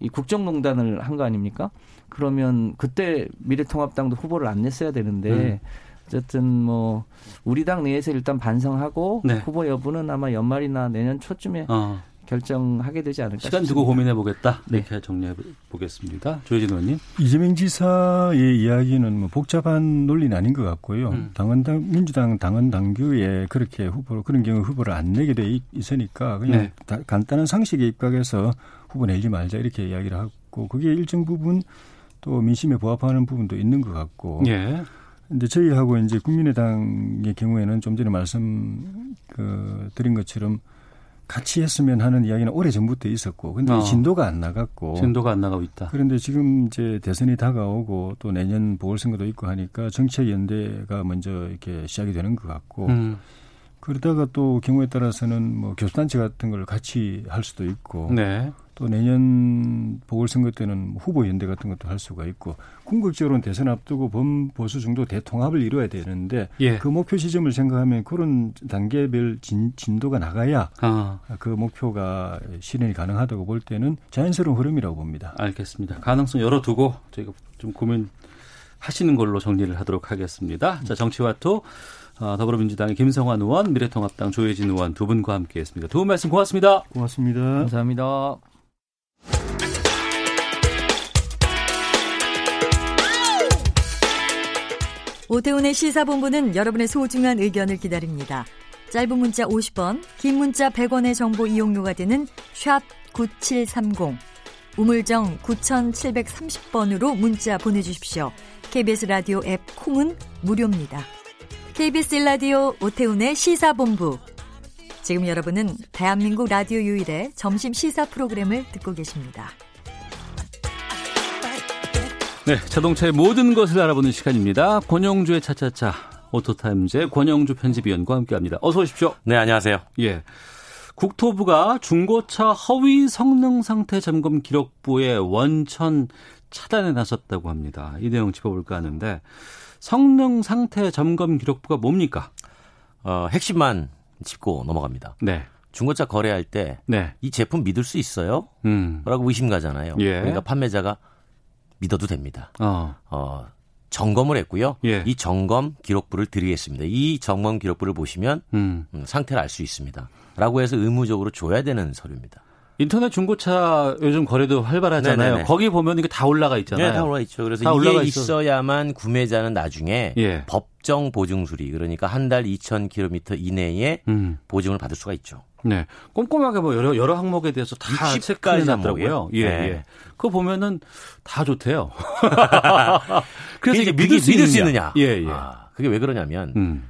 이 국정농단을 한 거 아닙니까? 그러면 그때 미래통합당도 후보를 안 냈어야 되는데 음. 어쨌든 뭐 우리 당 내에서 일단 반성하고 네. 후보 여부는 아마 연말이나 내년 초쯤에 어. 결정하게 되지 않을까 시간 싶습니다. 두고 고민해 보겠다. 이렇게 정리해 보겠습니다. 조혜진 의원님. 이재명 지사의 이야기는 뭐 복잡한 논리는 아닌 것 같고요. 음. 당원 당 민주당 당원 당규에 그렇게 후보를 그런 경우 후보를 안 내게 돼 있- 있으니까 그냥 네. 다- 간단한 상식에 입각해서 후보 내지 말자 이렇게 이야기를 하고 그게 일정 부분 또 민심에 부합하는 부분도 있는 것 같고. 예. 근데 저희하고 이제 국민의당의 경우에는 좀 전에 말씀 그 드린 것처럼 같이 했으면 하는 이야기는 오래 전부터 있었고, 근데 어. 진도가 안 나갔고, 진도가 안 나가고 있다. 그런데 지금 이제 대선이 다가오고 또 내년 보궐선거도 있고 하니까 정책 연대가 먼저 이렇게 시작이 되는 것 같고, 음. 그러다가 또 경우에 따라서는 뭐 교수단체 같은 걸 같이 할 수도 있고, 네. 또 내년 보궐선거 때는 뭐 후보 연대 같은 것도 할 수가 있고 궁극적으로는 대선 앞두고 범보수 정도 대통합을 이루어야 되는데 예. 그 목표 지점을 생각하면 그런 단계별 진, 진도가 나가야 아. 그 목표가 실현이 가능하다고 볼 때는 자연스러운 흐름이라고 봅니다. 알겠습니다. 가능성 열어두고 저희가 좀 고민 하시는 걸로 정리를 하도록 하겠습니다. 자, 정치와투 어, 더불어민주당의 김성환 의원, 미래통합당 조혜진 의원 두 분과 함께했습니다. 두 분 말씀 고맙습니다. 고맙습니다. 감사합니다. 오태훈의 시사본부는 여러분의 소중한 의견을 기다립니다. 짧은 문자 50원, 긴 문자 100원의 정보 이용료가 되는 샵 9730, 우물정 9730번으로 문자 보내주십시오. KBS 라디오 앱 콩은 무료입니다. KBS 라디오 오태훈의 시사본부. 지금 여러분은 대한민국 라디오 유일의 점심 시사 프로그램을 듣고 계십니다. 네, 자동차의 모든 것을 알아보는 시간입니다. 권영주의 차차차 오토타임즈의 권영주 편집위원과 함께합니다. 어서 오십시오. 네, 안녕하세요. 예. 국토부가 중고차 허위 성능 상태 점검 기록부의 원천 차단에 나섰다고 합니다. 이 내용 짚어볼까 하는데 성능 상태 점검 기록부가 뭡니까? 어, 핵심만 짚고 넘어갑니다. 네. 중고차 거래할 때이 네. 제품 믿을 수 있어요? 음. 라고 의심 가잖아요. 예. 그러니까 판매자가 믿어도 됩니다. 어. 어, 점검을 했고요. 예. 이 점검 기록부를 드리겠습니다. 이 점검 기록부를 보시면 음. 음, 상태를 알 수 있습니다. 라고 해서 의무적으로 줘야 되는 서류입니다. 인터넷 중고차 요즘 거래도 활발하잖아요. 네네네. 거기 보면 이게 다 올라가 있잖아요. 네, 다 올라가 있죠. 그래서 다 이게 올라가 있어. 있어야만 구매자는 나중에 예. 법정 보증 수리 그러니까 한 달 2,000km 이내에 음. 보증을 받을 수가 있죠. 네. 꼼꼼하게 뭐 여러 여러 항목에 대해서 다60 체크해 가지 놨더라고요. 항목이요? 예, 네. 예. 그거 보면은 다 좋대요. 그래서 이게 믿을 수 믿을 수 있느냐? 있느냐? 예, 예. 아, 그게 왜 그러냐면 음.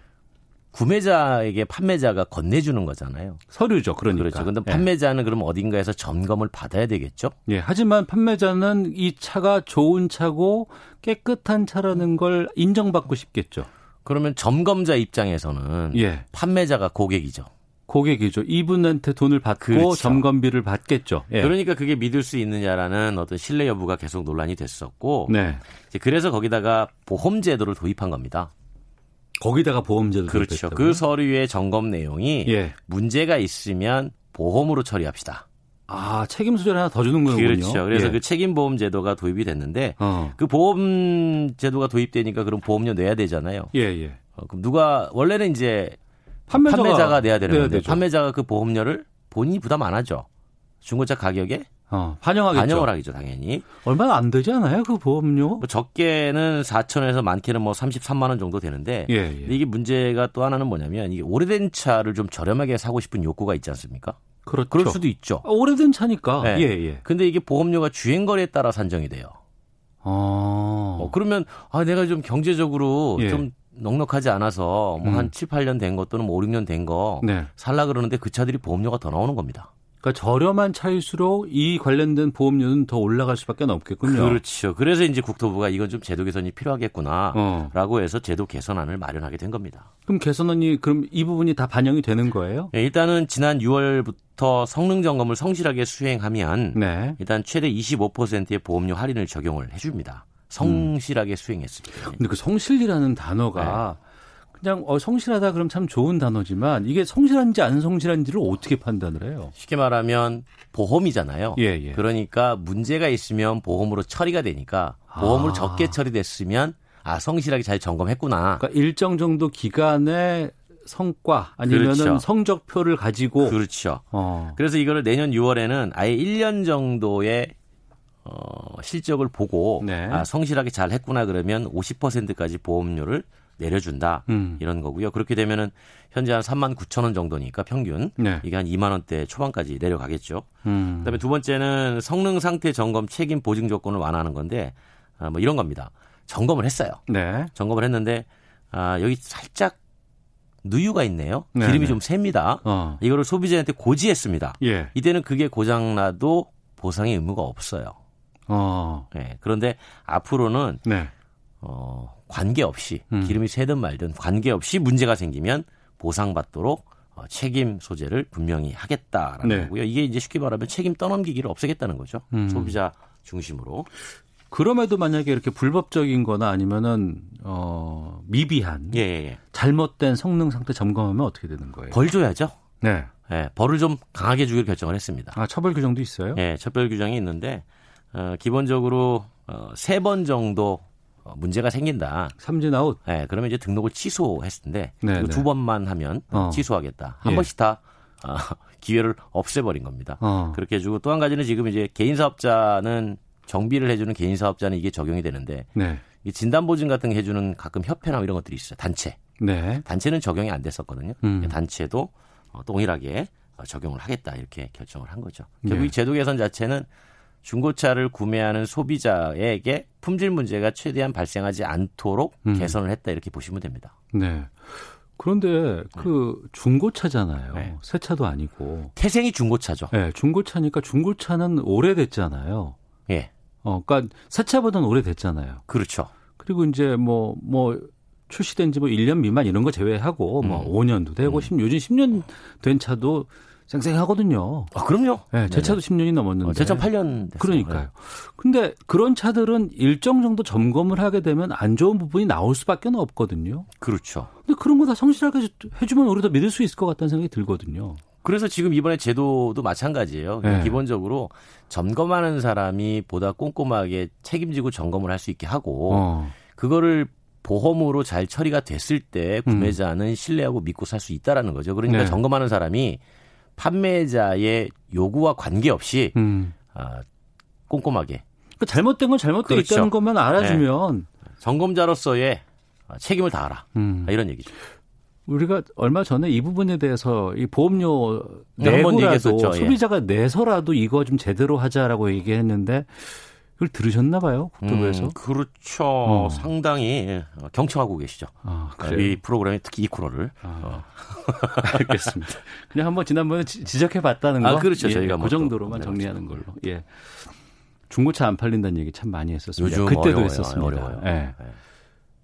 구매자에게 판매자가 건네주는 거잖아요. 서류죠. 그러니까. 그렇죠. 근데 예. 판매자는 그럼 어딘가에서 점검을 받아야 되겠죠? 예, 하지만 판매자는 이 차가 좋은 차고 깨끗한 차라는 걸 인정받고 싶겠죠. 그러면 점검자 입장에서는 예. 판매자가 고객이죠. 고객이죠. 이분한테 돈을 받고 그렇죠. 점검비를 받겠죠. 예. 그러니까 그게 믿을 수 있느냐라는 어떤 신뢰 여부가 계속 논란이 됐었고 네. 그래서 거기다가 보험 제도를 도입한 겁니다. 거기다가 보험제도 그렇죠. 그 서류의 점검 내용이 예. 문제가 있으면 보험으로 처리합시다. 아, 책임 소재를 하나 더 주는 거군요. 그렇죠. 그래서 예. 그 책임 보험 제도가 도입이 됐는데 어. 그 보험 제도가 도입되니까 그럼 보험료 내야 되잖아요. 예, 예. 어, 그럼 누가 원래는 이제 판매자가, 판매자가, 내야 되는 건데 되죠. 판매자가 그 보험료를 본인이 부담 안 하죠. 중고차 가격에 어, 반영하겠죠. 반영을 하겠죠, 당연히. 얼마나 안 되지 않아요? 그 보험료? 뭐 적게는 4천에서 많게는 뭐 33만 원 정도 되는데 예, 예. 이게 문제가 또 하나는 뭐냐면 이게 오래된 차를 좀 저렴하게 사고 싶은 욕구가 있지 않습니까? 그렇죠. 그럴 수도 있죠. 아, 오래된 차니까. 네. 예, 예. 근데 이게 보험료가 주행 거리에 따라 산정이 돼요. 어. 어, 그러면 아 내가 좀 경제적으로 예. 좀 넉넉하지 않아서 뭐한 음. 7, 8년 된거 또는 뭐 5, 6년 된거 네. 살라 그러는데 그 차들이 보험료가 더 나오는 겁니다. 그러니까 저렴한 차일수록 이 관련된 보험료는 더 올라갈 수밖에 없겠군요. 그렇죠. 그래서 이제 국토부가 이건 좀 제도 개선이 필요하겠구나라고 어. 해서 제도 개선안을 마련하게 된 겁니다. 그럼 개선안이 그럼 이 부분이 다 반영이 되는 거예요? 예, 일단은 지난 6월부터 성능 점검을 성실하게 수행하면 네. 일단 최대 25%의 보험료 할인을 적용을 해줍니다. 성실하게 수행했습니다. 근데 그 성실이라는 단어가 그냥 어, 성실하다 그럼 참 좋은 단어지만 이게 성실한지 안 성실한지를 어떻게 판단을 해요? 쉽게 말하면 보험이잖아요. 예, 예. 그러니까 문제가 있으면 보험으로 처리가 되니까 보험으로 아. 적게 처리됐으면 아 성실하게 잘 점검했구나. 그러니까 일정 정도 기간의 성과 아니면은 그렇죠. 성적표를 가지고 그렇죠. 어. 그래서 이거를 내년 6월에는 아예 1년 정도의 어, 실적을 보고 네. 아, 성실하게 잘 했구나 그러면 50%까지 보험료를 내려준다 음. 이런 거고요. 그렇게 되면은 현재 한 3만 9천 원 정도니까 평균 네. 이게 한 2만 원대 초반까지 내려가겠죠. 음. 그다음에 두 번째는 성능 상태 점검 책임 보증 조건을 완화하는 건데 아, 뭐 이런 겁니다. 점검을 했어요. 네. 점검을 했는데 아, 여기 살짝 누유가 있네요. 네, 기름이 네. 좀 셉니다. 어. 이거를 소비자한테 고지했습니다. 예. 이때는 그게 고장나도 보상의 의무가 없어요. 어. 예, 그런데 앞으로는 네. 어, 관계없이 음. 기름이 새든 말든 관계없이 문제가 생기면 보상받도록 어, 책임 소재를 분명히 하겠다라는 네. 거고요. 이게 이제 쉽게 말하면 책임 떠넘기기를 없애겠다는 거죠. 음. 소비자 중심으로. 그럼에도 만약에 이렇게 불법적인 거나 아니면은 어 미비한 예, 예, 예. 잘못된 성능 상태 점검하면 어떻게 되는 거예요? 벌 줘야죠. 네. 예, 벌을 좀 강하게 주기로 결정을 했습니다. 아, 처벌 규정도 있어요? 예, 척별 규정이 있는데 어, 기본적으로 어, 세 번 정도 어, 문제가 생긴다. 삼진 아웃. 예, 그러면 이제 등록을 취소했을 텐데 네, 네. 두 번만 하면 어. 취소하겠다. 한 예. 번씩 다 어, 기회를 없애버린 겁니다. 어. 그렇게 해주고 또 한 가지는 지금 이제 개인 사업자는 정비를 해주는 개인 사업자는 이게 적용이 되는데 네. 이 진단 보증 같은 거 해주는 가끔 협회나 이런 것들이 있어요. 단체. 네. 단체는 적용이 안 됐었거든요. 음. 단체도 어, 동일하게 어, 적용을 하겠다 이렇게 결정을 한 거죠. 결국 네. 이 제도 개선 자체는 중고차를 구매하는 소비자에게 품질 문제가 최대한 발생하지 않도록 음. 개선을 했다 이렇게 보시면 됩니다. 네. 그런데 그 중고차잖아요. 네. 새 차도 아니고. 태생이 중고차죠. 네, 중고차니까 중고차는 오래됐잖아요. 예. 어, 그러니까 새 차보다는 오래됐잖아요. 그렇죠. 그리고 이제 뭐, 뭐, 출시된 지 뭐 1년 미만 이런 거 제외하고 뭐 음. 5년도 되고 10, 요즘 10년 된 차도 쌩쌩하거든요. 아, 그럼요. 네, 제 네네. 차도 10년이 넘었는데. 어, 제차 8년 됐어요. 그러니까요. 근데 그런 차들은 일정 정도 점검을 하게 되면 안 좋은 부분이 나올 수밖에 없거든요. 그렇죠. 근데 그런 거 다 성실하게 해주면 우리도 믿을 수 있을 것 같다는 생각이 들거든요. 그래서 지금 이번에 제도도 마찬가지예요. 그러니까 네. 기본적으로 점검하는 사람이 보다 꼼꼼하게 책임지고 점검을 할 수 있게 하고 어. 그거를 보험으로 잘 처리가 됐을 때 구매자는 신뢰하고 믿고 살 수 있다라는 거죠. 그러니까 네. 점검하는 사람이 판매자의 요구와 관계없이 음. 아, 꼼꼼하게 그러니까 잘못된 건 잘못돼 그렇죠. 있다는 것만 알아주면 점검자로서의 책임을 다하라. 음. 아, 이런 얘기죠. 우리가 얼마 전에 이 부분에 대해서 이 보험료 네, 내고라도. 예. 소비자가 내서라도 이거 좀 제대로 하자라고 얘기했는데 그걸 들으셨나 봐요 국토부에서. 음, 그렇죠. 어. 상당히 경청하고 계시죠. 아, 그래요? 이 프로그램에 특히 이 코너를. 어. 알겠습니다. 그냥 한번 지난번에 지- 지적해 봤다는 거. 아, 그렇죠. 예, 저희가 그. 정도로만 네, 정리하는 걸로. 예. 중고차 안 팔린다는 얘기 참 많이 했었습니다. 요즘 그때도 어려워요. 했었습니다. 어려워요. 예. 네.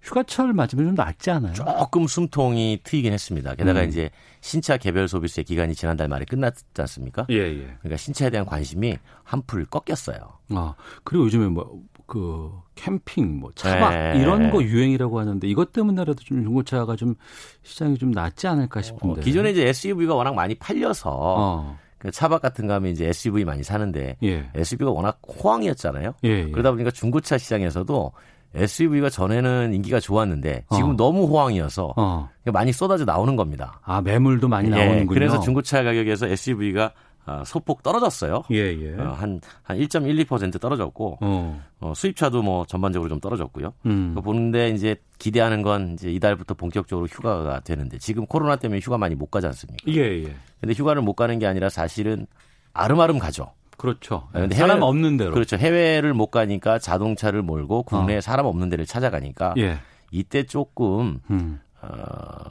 휴가철 맞으면 좀 낫지 않아요? 조금 숨통이 트이긴 했습니다. 게다가 음. 이제 신차 개별 소비세 기간이 지난달 말에 끝났지 않습니까? 예, 예. 그러니까 신차에 대한 관심이 한풀 꺾였어요. 아, 그리고 요즘에 뭐, 그, 캠핑, 뭐, 차박, 네. 이런 거 유행이라고 하는데, 이것 때문에라도 좀 중고차가 좀 시장이 좀 낫지 않을까 싶은데. 어, 기존에 이제 SUV가 워낙 많이 팔려서 어. 그 차박 같은 거 하면 이제 SUV 많이 사는데 예. SUV가 워낙 호황이었잖아요. 예, 예. 그러다 보니까 중고차 시장에서도 SUV가 전에는 인기가 좋았는데 지금 어. 은 너무 호황이어서 어. 많이 쏟아져 나오는 겁니다. 아, 매물도 많이 예, 나오는군요. 그래서 중고차 가격에서 SUV가 아, 소폭 떨어졌어요. 예, 예. 어, 한, 한 1.12% 떨어졌고, 어. 어, 수입차도 뭐 전반적으로 좀 떨어졌고요. 음. 보는데 이제 기대하는 건 이제 이달부터 본격적으로 휴가가 되는데 지금 코로나 때문에 휴가 많이 못 가지 않습니까? 예, 예. 근데 휴가를 못 가는 게 아니라 사실은 아름아름 가죠. 그렇죠. 네, 근데 사람 해외- 없는 대로. 그렇죠. 해외를 못 가니까 자동차를 몰고 국내에 사람 없는 데를 찾아가니까 예. 이때 조금 음. 어,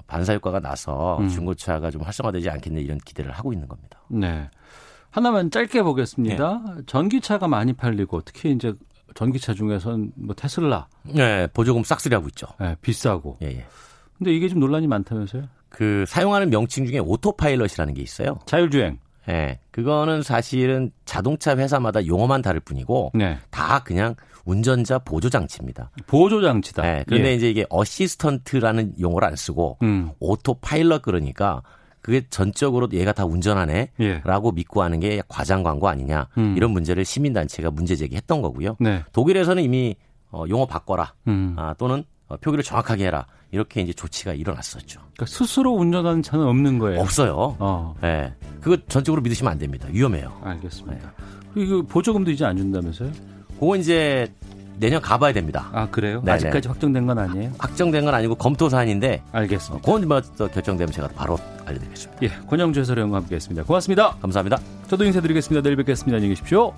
반사 효과가 나서 음. 중고차가 좀 활성화되지 않겠냐 이런 기대를 하고 있는 겁니다. 네. 하나만 짧게 보겠습니다. 전기차가 많이 팔리고 특히 이제 전기차 중에선 뭐 테슬라. 네, 보조금 싹쓸이 하고 있죠. 네, 비싸고. 예, 예. 근데 이게 좀 논란이 많다면서요? 그 사용하는 명칭 중에 오토파일럿이라는 게 있어요. 자율주행. 예. 그거는 사실은 자동차 회사마다 용어만 다를 뿐이고 네. 다 그냥 운전자 보조 장치입니다. 보조 장치다. 네, 그런데 예. 이제 이게 assistant라는 용어를 안 쓰고 음. 오토파일럿 그러니까 그게 전적으로 얘가 다 운전하네라고 믿고 하는 게 과장 광고 아니냐 예. 음. 이런 문제를 시민 단체가 문제 제기했던 거고요. 네. 독일에서는 이미 어, 용어 바꿔라 음. 아, 또는 어, 표기를 정확하게 해라 이렇게 이제 조치가 일어났었죠. 그러니까 스스로 운전하는 차는 없는 거예요. 없어요. 어. 네, 그거 전적으로 믿으시면 안 됩니다. 위험해요. 알겠습니다. 이거 보조금도 이제 안 준다면서요? 그거 이제 내년 가봐야 됩니다. 아 그래요? 네네. 아직까지 확정된 건 아니에요? 확정된 건 아니고 검토 사안인데 알겠습니다. 그건 뭐또 결정되면 제가 바로 알려드리겠습니다. 예, 권영주 해설위원과 함께했습니다. 고맙습니다. 감사합니다. 저도 인사드리겠습니다. 내일 뵙겠습니다. 안녕히 계십시오.